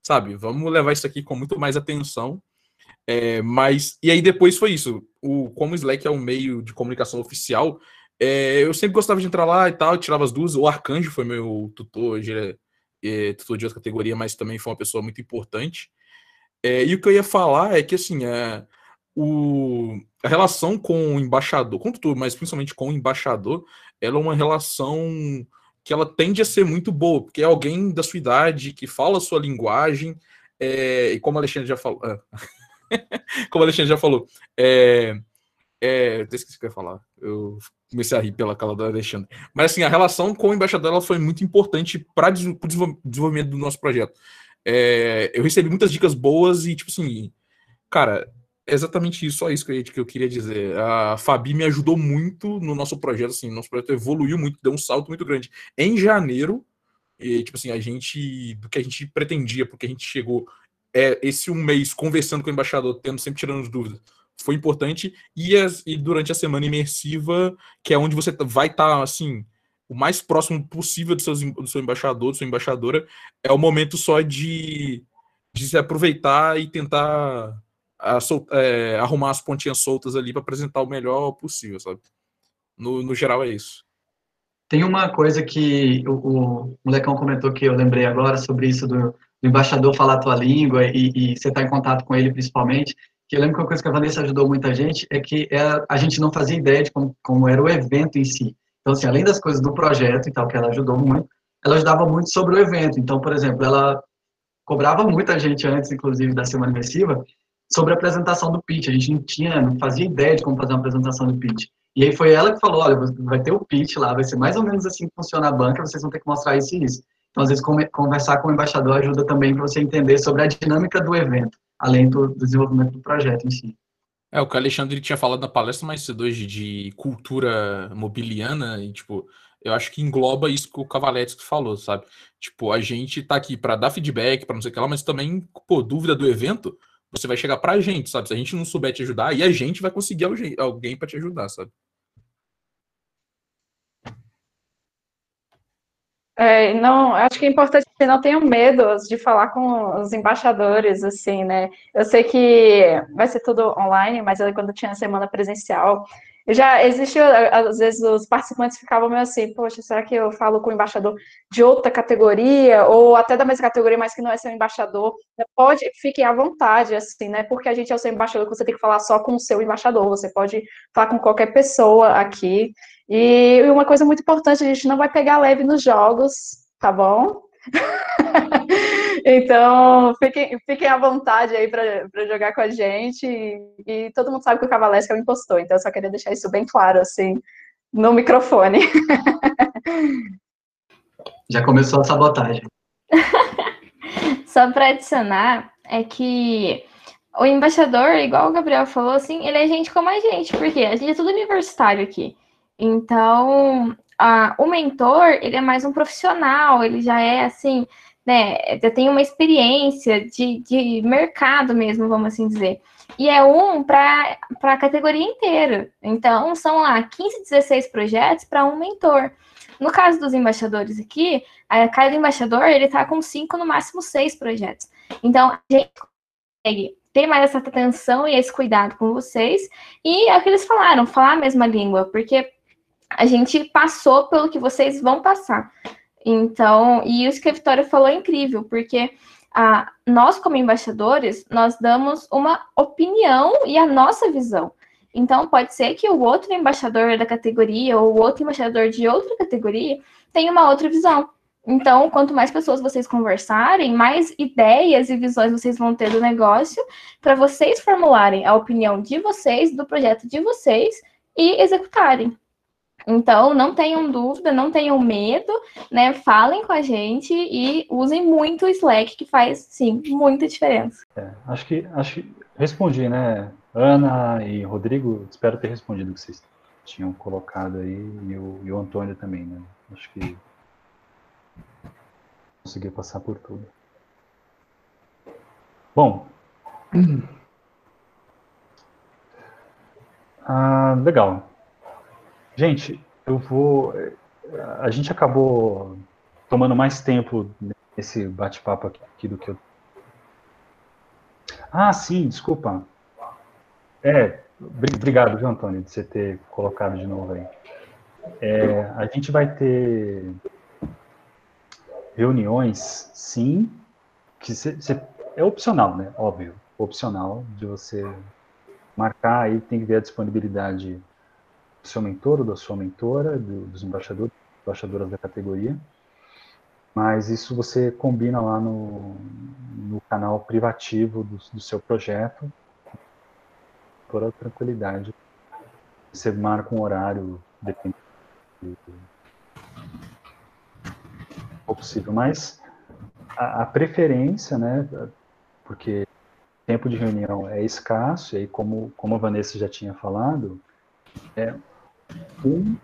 sabe, vamos levar isso aqui com muito mais atenção. É, mas, e aí depois foi isso. O, como o Slack é um meio de comunicação oficial, é, eu sempre gostava de entrar lá e tal, tirava as duas. O Arcanjo foi meu tutor, hoje é, é, tutor de outra categoria, mas também foi uma pessoa muito importante. É, e o que eu ia falar é que, assim, é, o, a relação com o embaixador, com tudo, mas principalmente com o embaixador, ela é uma relação que ela tende a ser muito boa, porque é alguém da sua idade que fala a sua linguagem, é, e como a Alexandre já falou, é, como a Alexandre já falou, é, é, até esqueci o que eu ia falar, eu comecei a rir pela cala do Alexandre, mas assim, a relação com o embaixador ela foi muito importante para o desenvolvimento do nosso projeto. É, eu recebi muitas dicas boas e, tipo assim, cara, exatamente isso, só isso que eu, que eu queria dizer. A Fabi me ajudou muito no nosso projeto, assim, nosso projeto evoluiu muito, deu um salto muito grande. Em janeiro, e, tipo assim, a gente, do que a gente pretendia, porque a gente chegou é, esse um mês conversando com o embaixador, tendo sempre tirando dúvidas, foi importante. E, as, e durante a semana imersiva, que é onde você vai estar, tá, assim, o mais próximo possível do, seus, do seu embaixador, da sua embaixadora, é o momento só de, de se aproveitar e tentar a sol, é, arrumar as pontinhas soltas ali para apresentar o melhor possível, sabe? No, no geral é isso. Tem uma coisa que o, o molecão comentou que eu lembrei agora sobre isso do, do embaixador falar a tua língua e, e você estar tá em contato com ele principalmente, que eu lembro que uma coisa que a Vanessa ajudou muita gente é que é, a gente não fazia ideia de como, como era o evento em si. Então, assim, além das coisas do projeto e tal, que ela ajudou muito, ela ajudava muito sobre o evento. Então, por exemplo, ela cobrava muita gente antes, inclusive, da semana imersiva, sobre a apresentação do pitch. A gente não tinha, não fazia ideia de como fazer uma apresentação do pitch. E aí foi ela que falou, olha, vai ter o pitch lá, vai ser mais ou menos assim que funciona a banca, vocês vão ter que mostrar isso e isso. Então, às vezes, conversar com o embaixador ajuda também para você entender sobre a dinâmica do evento, além do desenvolvimento do projeto em si. É, o que o Alexandre tinha falado na palestra mais cedo hoje de cultura mobiliana, e, tipo, eu acho que engloba isso que o Cavaletti falou, sabe? Tipo, a gente tá aqui para dar feedback, para não sei o que lá, mas também, pô, dúvida do evento, você vai chegar pra gente, sabe? Se a gente não souber te ajudar, e a gente vai conseguir alguém para te ajudar, sabe? É, não, acho que é importante que não tenham medo de falar com os embaixadores, assim, né? Eu sei que vai ser tudo online, mas quando tinha semana presencial, já existiu, às vezes os participantes ficavam meio assim, poxa, será que eu falo com o embaixador de outra categoria, ou até da mesma categoria, mas que não é seu embaixador? Pode, fiquem à vontade, assim, né? Porque a gente é o seu embaixador, você tem que falar só com o seu embaixador, você pode falar com qualquer pessoa aqui. E uma coisa muito importante, a gente não vai pegar leve nos jogos, tá bom? então, fiquem, fiquem à vontade aí para jogar com a gente. E, e, todo mundo sabe que o Cavalesca é um impostor, então eu só queria deixar isso bem claro, assim, no microfone. Já começou a sabotagem. só para adicionar, é que o embaixador, igual o Gabriel falou, assim, ele é gente como a gente, porque a gente é tudo universitário aqui. Então, a, o mentor, ele é mais um profissional, ele já é assim, né, já tem uma experiência de, de mercado mesmo, vamos assim dizer. E é um para a categoria inteira. Então, são lá 15, 16 projetos para um mentor. No caso dos embaixadores aqui, a cada embaixador ele está com cinco, no máximo seis projetos. Então, a gente consegue ter mais essa atenção e esse cuidado com vocês. E é o que eles falaram, falar a mesma língua, porque a gente passou pelo que vocês vão passar. Então, e isso que a Vitória falou é incrível, porque ah, nós, como embaixadores, nós damos uma opinião e a nossa visão. Então, pode ser que o outro embaixador da categoria ou o outro embaixador de outra categoria tenha uma outra visão. Então, quanto mais pessoas vocês conversarem, mais ideias e visões vocês vão ter do negócio para vocês formularem a opinião de vocês, do projeto de vocês e executarem. Então, não tenham dúvida, não tenham medo, né? Falem com a gente e usem muito o Slack, que faz, sim, muita diferença. É, acho, que, acho que respondi, né? Ana e Rodrigo, espero ter respondido o que vocês tinham colocado aí, e o, e o Antônio também, né? Acho que consegui passar por tudo. Bom. Ah, legal. Gente, eu vou. A gente acabou tomando mais tempo nesse bate-papo aqui do que eu. Ah, sim, desculpa. É, obrigado, viu, Antônio, de você ter colocado de novo aí. É, a gente vai ter reuniões, sim, que cê, cê, é opcional, né? Óbvio, opcional de você marcar aí, tem que ver a disponibilidade seu mentor ou da sua mentora, do, dos embaixadores, embaixadoras da categoria. Mas isso você combina lá no, no canal privativo do, do seu projeto, por a tranquilidade. Você marca um horário, depende do possível, mas a, a, preferência, né, porque tempo de reunião é escasso, e aí como, como a Vanessa já tinha falado, é um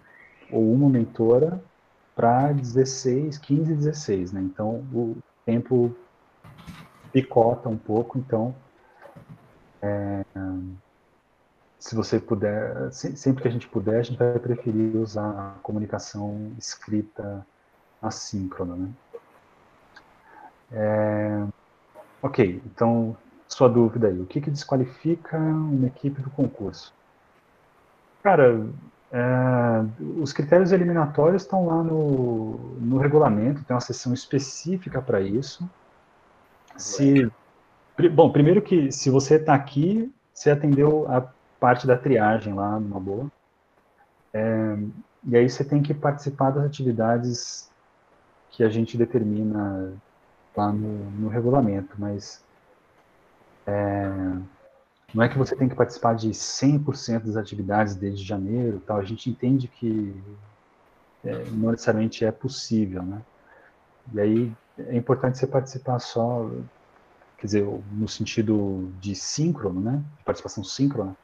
ou uma mentora para 16, 15, 16, né? Então o tempo picota um pouco, então é, se você puder, sempre que a gente puder, a gente vai preferir usar a comunicação escrita assíncrona, né? É, ok, então sua dúvida aí, o que, que desqualifica uma equipe do concurso? Cara, é, os critérios eliminatórios estão lá no, no regulamento, tem uma seção específica para isso. Se, bom, primeiro que se você está aqui, você atendeu a parte da triagem lá, numa boa. É, e aí você tem que participar das atividades que a gente determina lá no, no regulamento, mas é, não é que você tem que participar de 100% das atividades desde janeiro, tal. A gente entende que é, não necessariamente é possível, né? E aí é importante você participar só, quer dizer, no sentido de síncrono, né? De participação síncrona,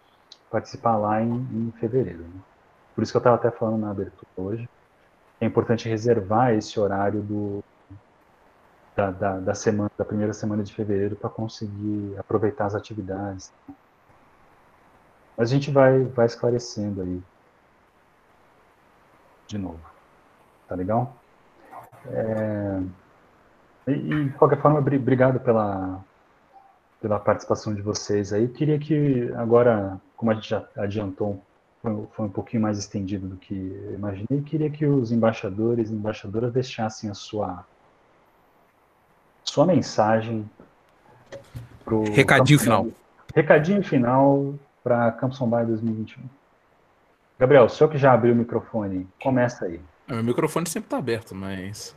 participar lá em, em fevereiro. Né? Por isso que eu estava até falando na abertura hoje, é importante reservar esse horário do, da, da, da, semana, da primeira semana de fevereiro para conseguir aproveitar as atividades. Mas a gente vai, vai esclarecendo aí de novo. Tá legal? É, e, e, de qualquer forma, obrigado pela, pela participação de vocês aí. Queria que agora, como a gente já adiantou, foi, foi um pouquinho mais estendido do que imaginei, queria que os embaixadores e embaixadoras deixassem a sua sua mensagem pro recadinho final. Recadinho final para Campus Bay 2021. Gabriel, o senhor que já abriu o microfone, começa aí. É, meu microfone sempre está aberto, mas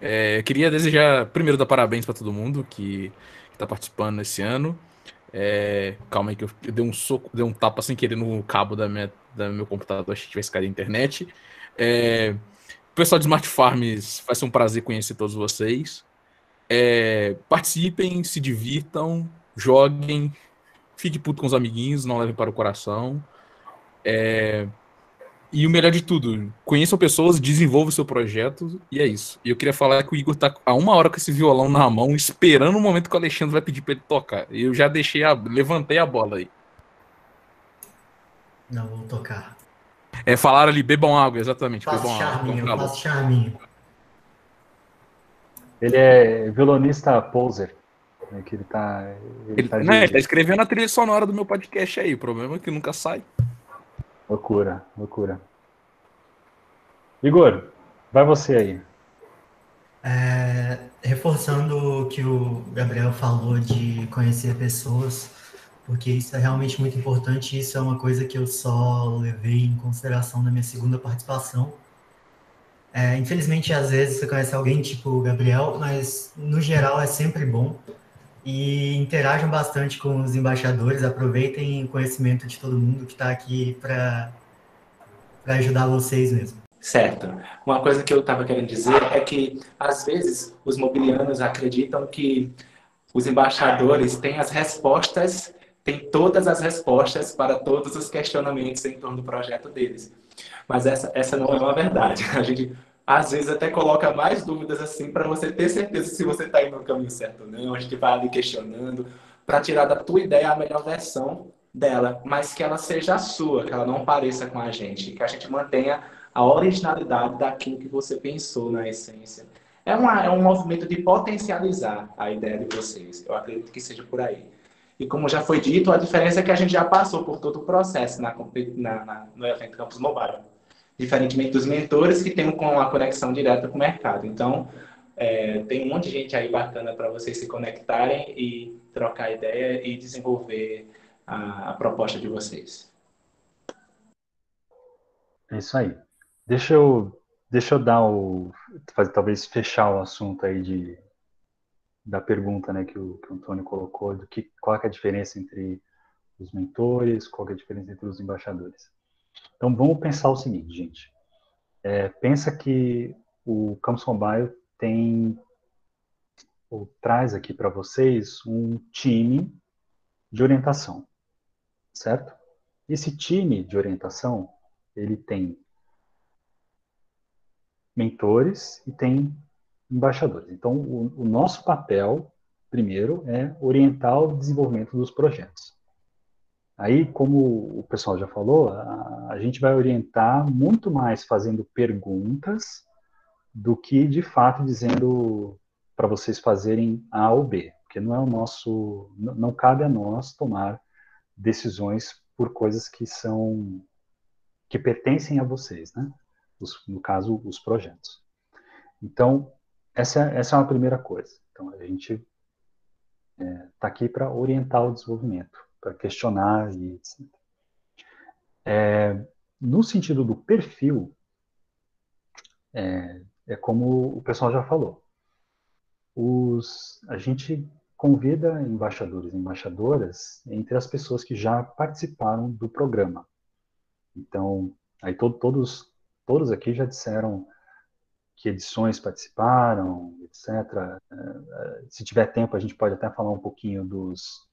é, eu queria desejar primeiro dar parabéns para todo mundo que está participando esse ano. É, calma aí que eu, eu dei um soco, dei um tapa sem querer no cabo da minha, da meu computador, achei que tivesse caído a internet. É, pessoal de Smart Farms, vai ser um prazer conhecer todos vocês. É, participem, se divirtam, joguem, fique puto com os amiguinhos, não levem para o coração. É, e o melhor de tudo, conheçam pessoas, desenvolvam o seu projeto, e é isso. E eu queria falar que o Igor tá há uma hora com esse violão na mão, esperando o momento que o Alexandre vai pedir para ele tocar. Eu já deixei a. levantei a bola aí. Não, vou tocar. É, falaram ali, bebam água, exatamente. Faço bebam charminho, água. faço charminho. Ele é violonista poser. Né, que ele tá. Ele, ele, tá, não, ele tá escrevendo a trilha sonora do meu podcast aí. O problema é que nunca sai. Loucura, loucura. Igor, vai você aí. É, reforçando o que o Gabriel falou de conhecer pessoas, porque isso é realmente muito importante. Isso é uma coisa que eu só levei em consideração na minha segunda participação é, infelizmente, às vezes você conhece alguém tipo o Gabriel, mas no geral é sempre bom. E interajam bastante com os embaixadores, aproveitem o conhecimento de todo mundo que está aqui para ajudar vocês mesmo. Certo. Uma coisa que eu estava querendo dizer é que, às vezes, os mobilianos acreditam que os embaixadores têm as respostas, têm todas as respostas para todos os questionamentos em torno do projeto deles. Mas essa, essa não é uma verdade. A gente às vezes até coloca mais dúvidas assim para você ter certeza se você está indo no caminho certo ou não. A gente vai ali questionando para tirar da tua ideia a melhor versão dela, mas que ela seja a sua, que ela não pareça com a gente, que a gente mantenha a originalidade daquilo que você pensou na essência. É, uma, é um movimento de potencializar a ideia de vocês. Eu acredito que seja por aí. E como já foi dito, a diferença é que a gente já passou por todo o processo na, na, na no evento Campus Mobile diferentemente dos mentores que têm uma conexão direta com o mercado. Então, é, tem um monte de gente aí bacana para vocês se conectarem e trocar ideia e desenvolver a, a proposta de vocês. É isso aí. Deixa eu, deixa eu dar o. Talvez fechar o assunto aí de, da pergunta né, que, o, que o Antônio colocou, do que, qual é a diferença entre os mentores, qual é a diferença entre os embaixadores. Então vamos pensar o seguinte, gente. É, pensa que o Campus Mobile tem ou traz aqui para vocês um time de orientação, certo? Esse time de orientação ele tem mentores e tem embaixadores. Então, o, o nosso papel, primeiro, é orientar o desenvolvimento dos projetos. Aí, como o pessoal já falou, a, a gente vai orientar muito mais fazendo perguntas do que de fato dizendo para vocês fazerem A ou B, porque não é o nosso, não, não cabe a nós tomar decisões por coisas que são que pertencem a vocês, né? Os, no caso, os projetos. Então, essa, essa é uma primeira coisa. Então, a gente está é, tá aqui para orientar o desenvolvimento para questionar e etc. É, no sentido do perfil, é, é como o pessoal já falou. Os, a gente convida embaixadores e embaixadoras entre as pessoas que já participaram do programa. Então, aí to, todos, todos aqui já disseram que edições participaram, etc. Eh, se tiver tempo, a gente pode até falar um pouquinho dos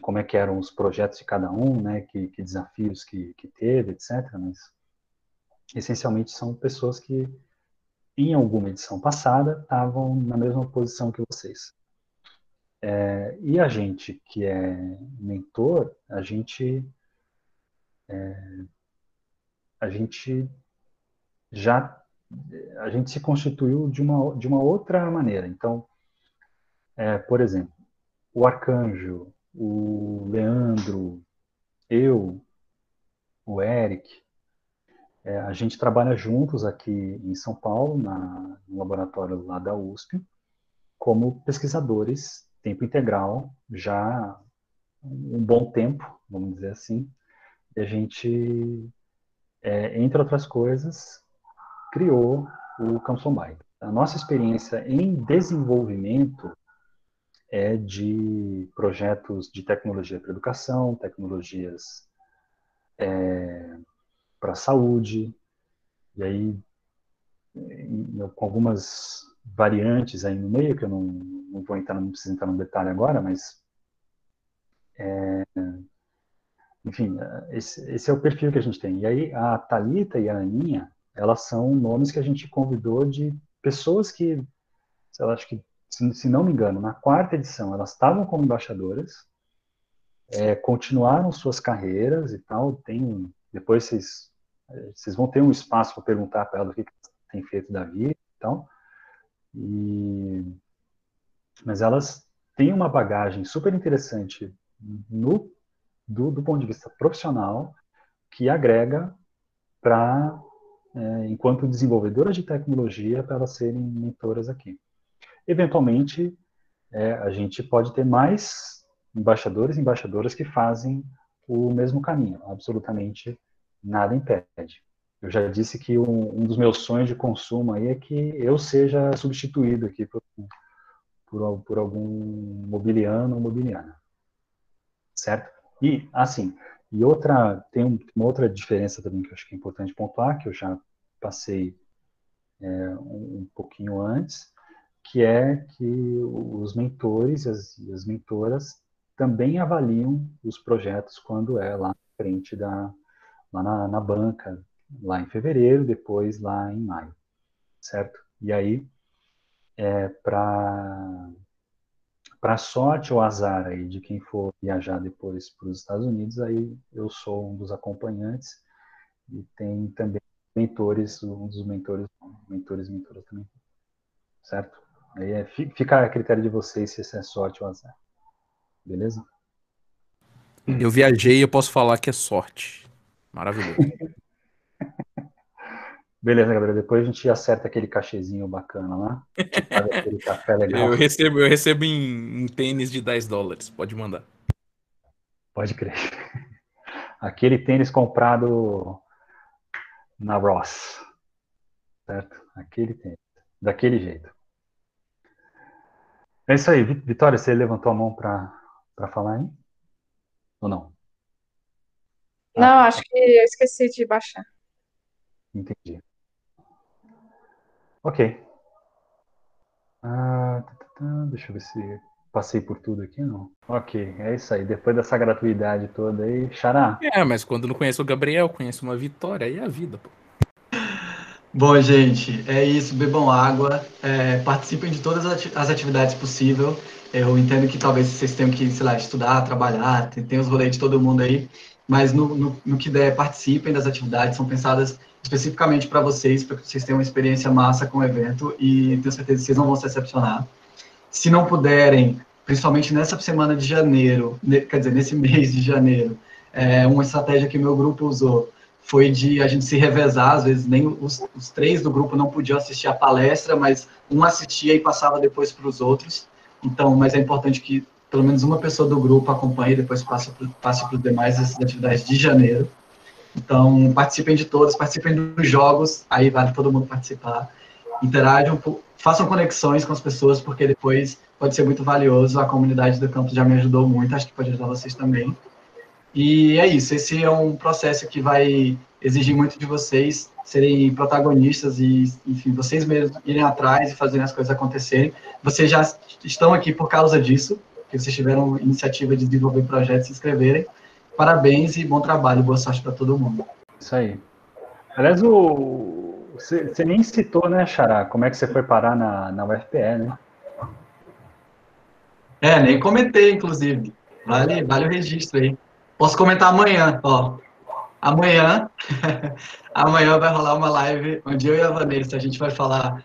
como é que eram os projetos de cada um, né, que, que desafios que, que teve, etc. Mas essencialmente são pessoas que em alguma edição passada estavam na mesma posição que vocês. É, e a gente que é mentor, a gente é, a gente já a gente se constituiu de uma de uma outra maneira. Então, é, por exemplo, o arcanjo, o Leandro, eu, o Eric, é, a gente trabalha juntos aqui em São Paulo, na, no laboratório lá da USP, como pesquisadores tempo integral já um bom tempo, vamos dizer assim, e a gente, é, entre outras coisas, criou o Campson Byte. A nossa experiência em desenvolvimento é de projetos de tecnologia para educação, tecnologias é, para saúde, e aí com algumas variantes aí no meio, que eu não, não vou entrar, não preciso entrar no detalhe agora, mas é, enfim, esse, esse, é o perfil que a gente tem. E aí a Talita e a Aninha, elas são nomes que a gente convidou de pessoas que, eu acho que, se, não me engano, na quarta edição elas estavam como embaixadoras, é, continuaram suas carreiras e tal. Tem, depois vocês, vocês vão ter um espaço para perguntar para elas o que, que tem feito da vida e tal. E, mas elas têm uma bagagem super interessante no, do, do ponto de vista profissional que agrega para, é, enquanto desenvolvedoras de tecnologia, para elas serem mentoras aqui. Eventualmente, é, a gente pode ter mais embaixadores e embaixadoras que fazem o mesmo caminho. Absolutamente nada impede. Eu já disse que um, um, dos meus sonhos de consumo aí é que eu seja substituído aqui por, por, por algum mobiliano ou mobiliana. Certo? E, assim, e outra, tem uma outra diferença também que eu acho que é importante pontuar, que eu já passei é, um, um, pouquinho antes, que é que os mentores e as, as mentoras também avaliam os projetos quando é lá na frente da, lá na, na banca, lá em fevereiro, depois lá em maio, certo? E aí, é, para para sorte ou azar aí de quem for viajar depois para os Estados Unidos, aí eu sou um dos acompanhantes e tem também mentores, um dos mentores, mentores e mentoras também, certo? Aí é, fica a critério de vocês se é sorte ou azar, beleza? Eu viajei e eu posso falar que é sorte. Maravilhoso. Beleza, Gabriel. Depois a gente acerta aquele cachezinho bacana lá. aquele café legal. Eu recebo, eu recebo em, em tênis de 10 dólares. Pode mandar. Pode crer. Aquele tênis comprado na Ross. Certo? Aquele tênis. Daquele jeito. É isso aí. Vitória, você levantou a mão para falar, hein? Ou não? Não, acho que eu esqueci de baixar. Entendi. Ok. Ah, tá, tá, tá. Deixa eu ver se passei por tudo aqui, não. Ok, é isso aí. Depois dessa gratuidade toda aí, xará. É, mas quando não conheço o Gabriel, conheço uma vitória, aí é a vida, pô. Bom, gente, é isso. Bebam água, é, participem de todas as atividades possíveis. Eu entendo que talvez vocês tenham que, sei lá, estudar, trabalhar, tem, tem os rolês de todo mundo aí mas no, no, no, que der, participem das atividades, são pensadas especificamente para vocês, para que vocês tenham uma experiência massa com o evento e tenho certeza que vocês não vão se decepcionar. Se não puderem, principalmente nessa semana de janeiro, quer dizer, nesse mês de janeiro, é, uma estratégia que meu grupo usou foi de a gente se revezar, às vezes nem os, os três do grupo não podiam assistir a palestra, mas um assistia e passava depois para os outros. Então, mas é importante que pelo menos uma pessoa do grupo acompanhe e depois passe para os demais essas atividades de janeiro. Então, participem de todas, participem dos jogos, aí vale todo mundo participar. interajam, façam conexões com as pessoas, porque depois pode ser muito valioso. A comunidade do campus já me ajudou muito, acho que pode ajudar vocês também. E é isso, esse é um processo que vai exigir muito de vocês serem protagonistas e, enfim, vocês mesmos irem atrás e fazerem as coisas acontecerem. Vocês já estão aqui por causa disso, que vocês tiveram iniciativa de desenvolver projetos, se inscreverem. Parabéns e bom trabalho, boa sorte para todo mundo. Isso aí. Aliás, o... você, você nem citou, né, Xará, como é que você foi parar na, na UFPE, né? É, nem comentei, inclusive. Vale, vale o registro aí. Posso comentar amanhã, ó. Amanhã, amanhã vai rolar uma live onde eu e a Vanessa a gente vai falar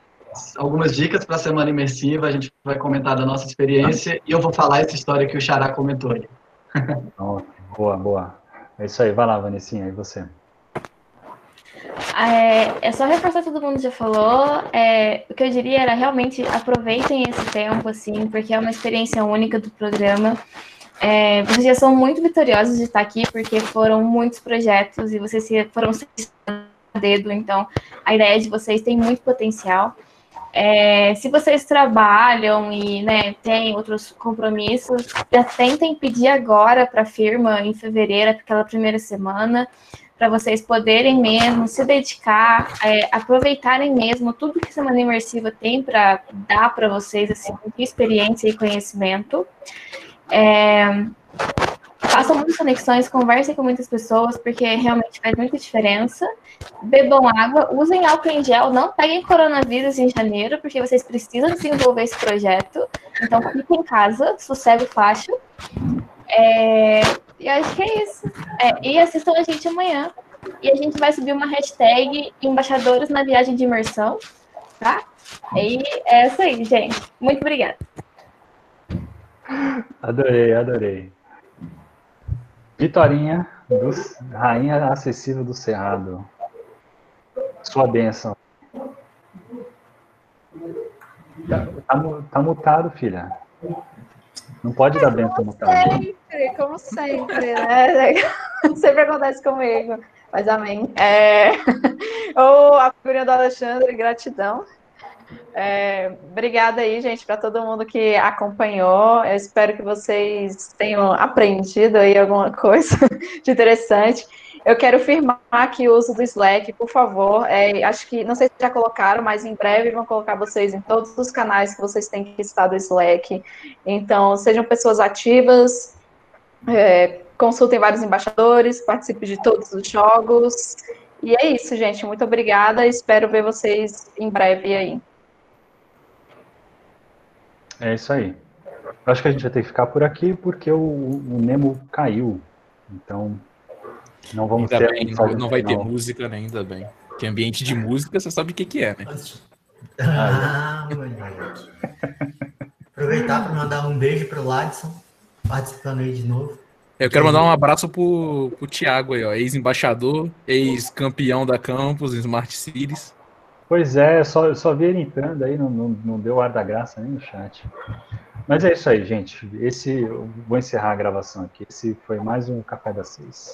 algumas dicas para a semana imersiva, a gente vai comentar da nossa experiência e eu vou falar essa história que o Xará comentou aí. Boa, boa. É isso aí, vai lá, Vanessinha, e você? É, é só reforçar todo mundo já falou. É, o que eu diria era realmente aproveitem esse tempo, assim, porque é uma experiência única do programa. É, vocês já são muito vitoriosos de estar aqui, porque foram muitos projetos e vocês foram a dedo, então a ideia de vocês tem muito potencial. É, se vocês trabalham e né, têm outros compromissos, já tentem pedir agora para a firma em fevereiro, aquela primeira semana, para vocês poderem mesmo se dedicar, é, aproveitarem mesmo tudo que a Semana Imersiva tem para dar para vocês, assim, experiência e conhecimento. É, façam muitas conexões, conversem com muitas pessoas, porque realmente faz muita diferença. Bebam água, usem álcool em gel, não peguem coronavírus em janeiro, porque vocês precisam desenvolver esse projeto. Então, fiquem em casa, sossego fácil. É, e acho que é isso. É, e assistam a gente amanhã. E a gente vai subir uma hashtag embaixadores na viagem de imersão, tá? E é isso aí, gente. Muito obrigada. Adorei, adorei. Vitorinha, do, rainha acessível do Cerrado. Sua bênção. Tá, tá, tá mutado, filha. Não pode dar bênção mutado. Sempre, como sempre, né? sempre acontece comigo. Mas amém. É... Ou a figurinha do Alexandre, gratidão. É, obrigada aí, gente, para todo mundo que acompanhou. Eu espero que vocês tenham aprendido aí alguma coisa de interessante. Eu quero firmar aqui o uso do Slack, por favor. É, acho que, não sei se já colocaram, mas em breve vão colocar vocês em todos os canais que vocês têm que estar do Slack. Então, sejam pessoas ativas, é, consultem vários embaixadores, participem de todos os jogos. E é isso, gente. Muito obrigada. Espero ver vocês em breve aí. É isso aí. Eu acho que a gente vai ter que ficar por aqui porque o, o Nemo caiu. Então, não vamos ainda ter. Bem, não, não vai ter música, né? Ainda bem. Que ambiente de música, você sabe o que, que é, né? Ah, moleque. Aproveitar para mandar um beijo pro Ladson, participando aí de novo. Eu quero mandar um abraço pro, pro Thiago aí, ó, ex-embaixador, ex-campeão da Campus, Smart Cities. Pois é, só, só vi ele entrando aí, não, não, não deu ar da graça nem no chat. Mas é isso aí, gente. Esse, vou encerrar a gravação aqui. Esse foi mais um Café das Seis.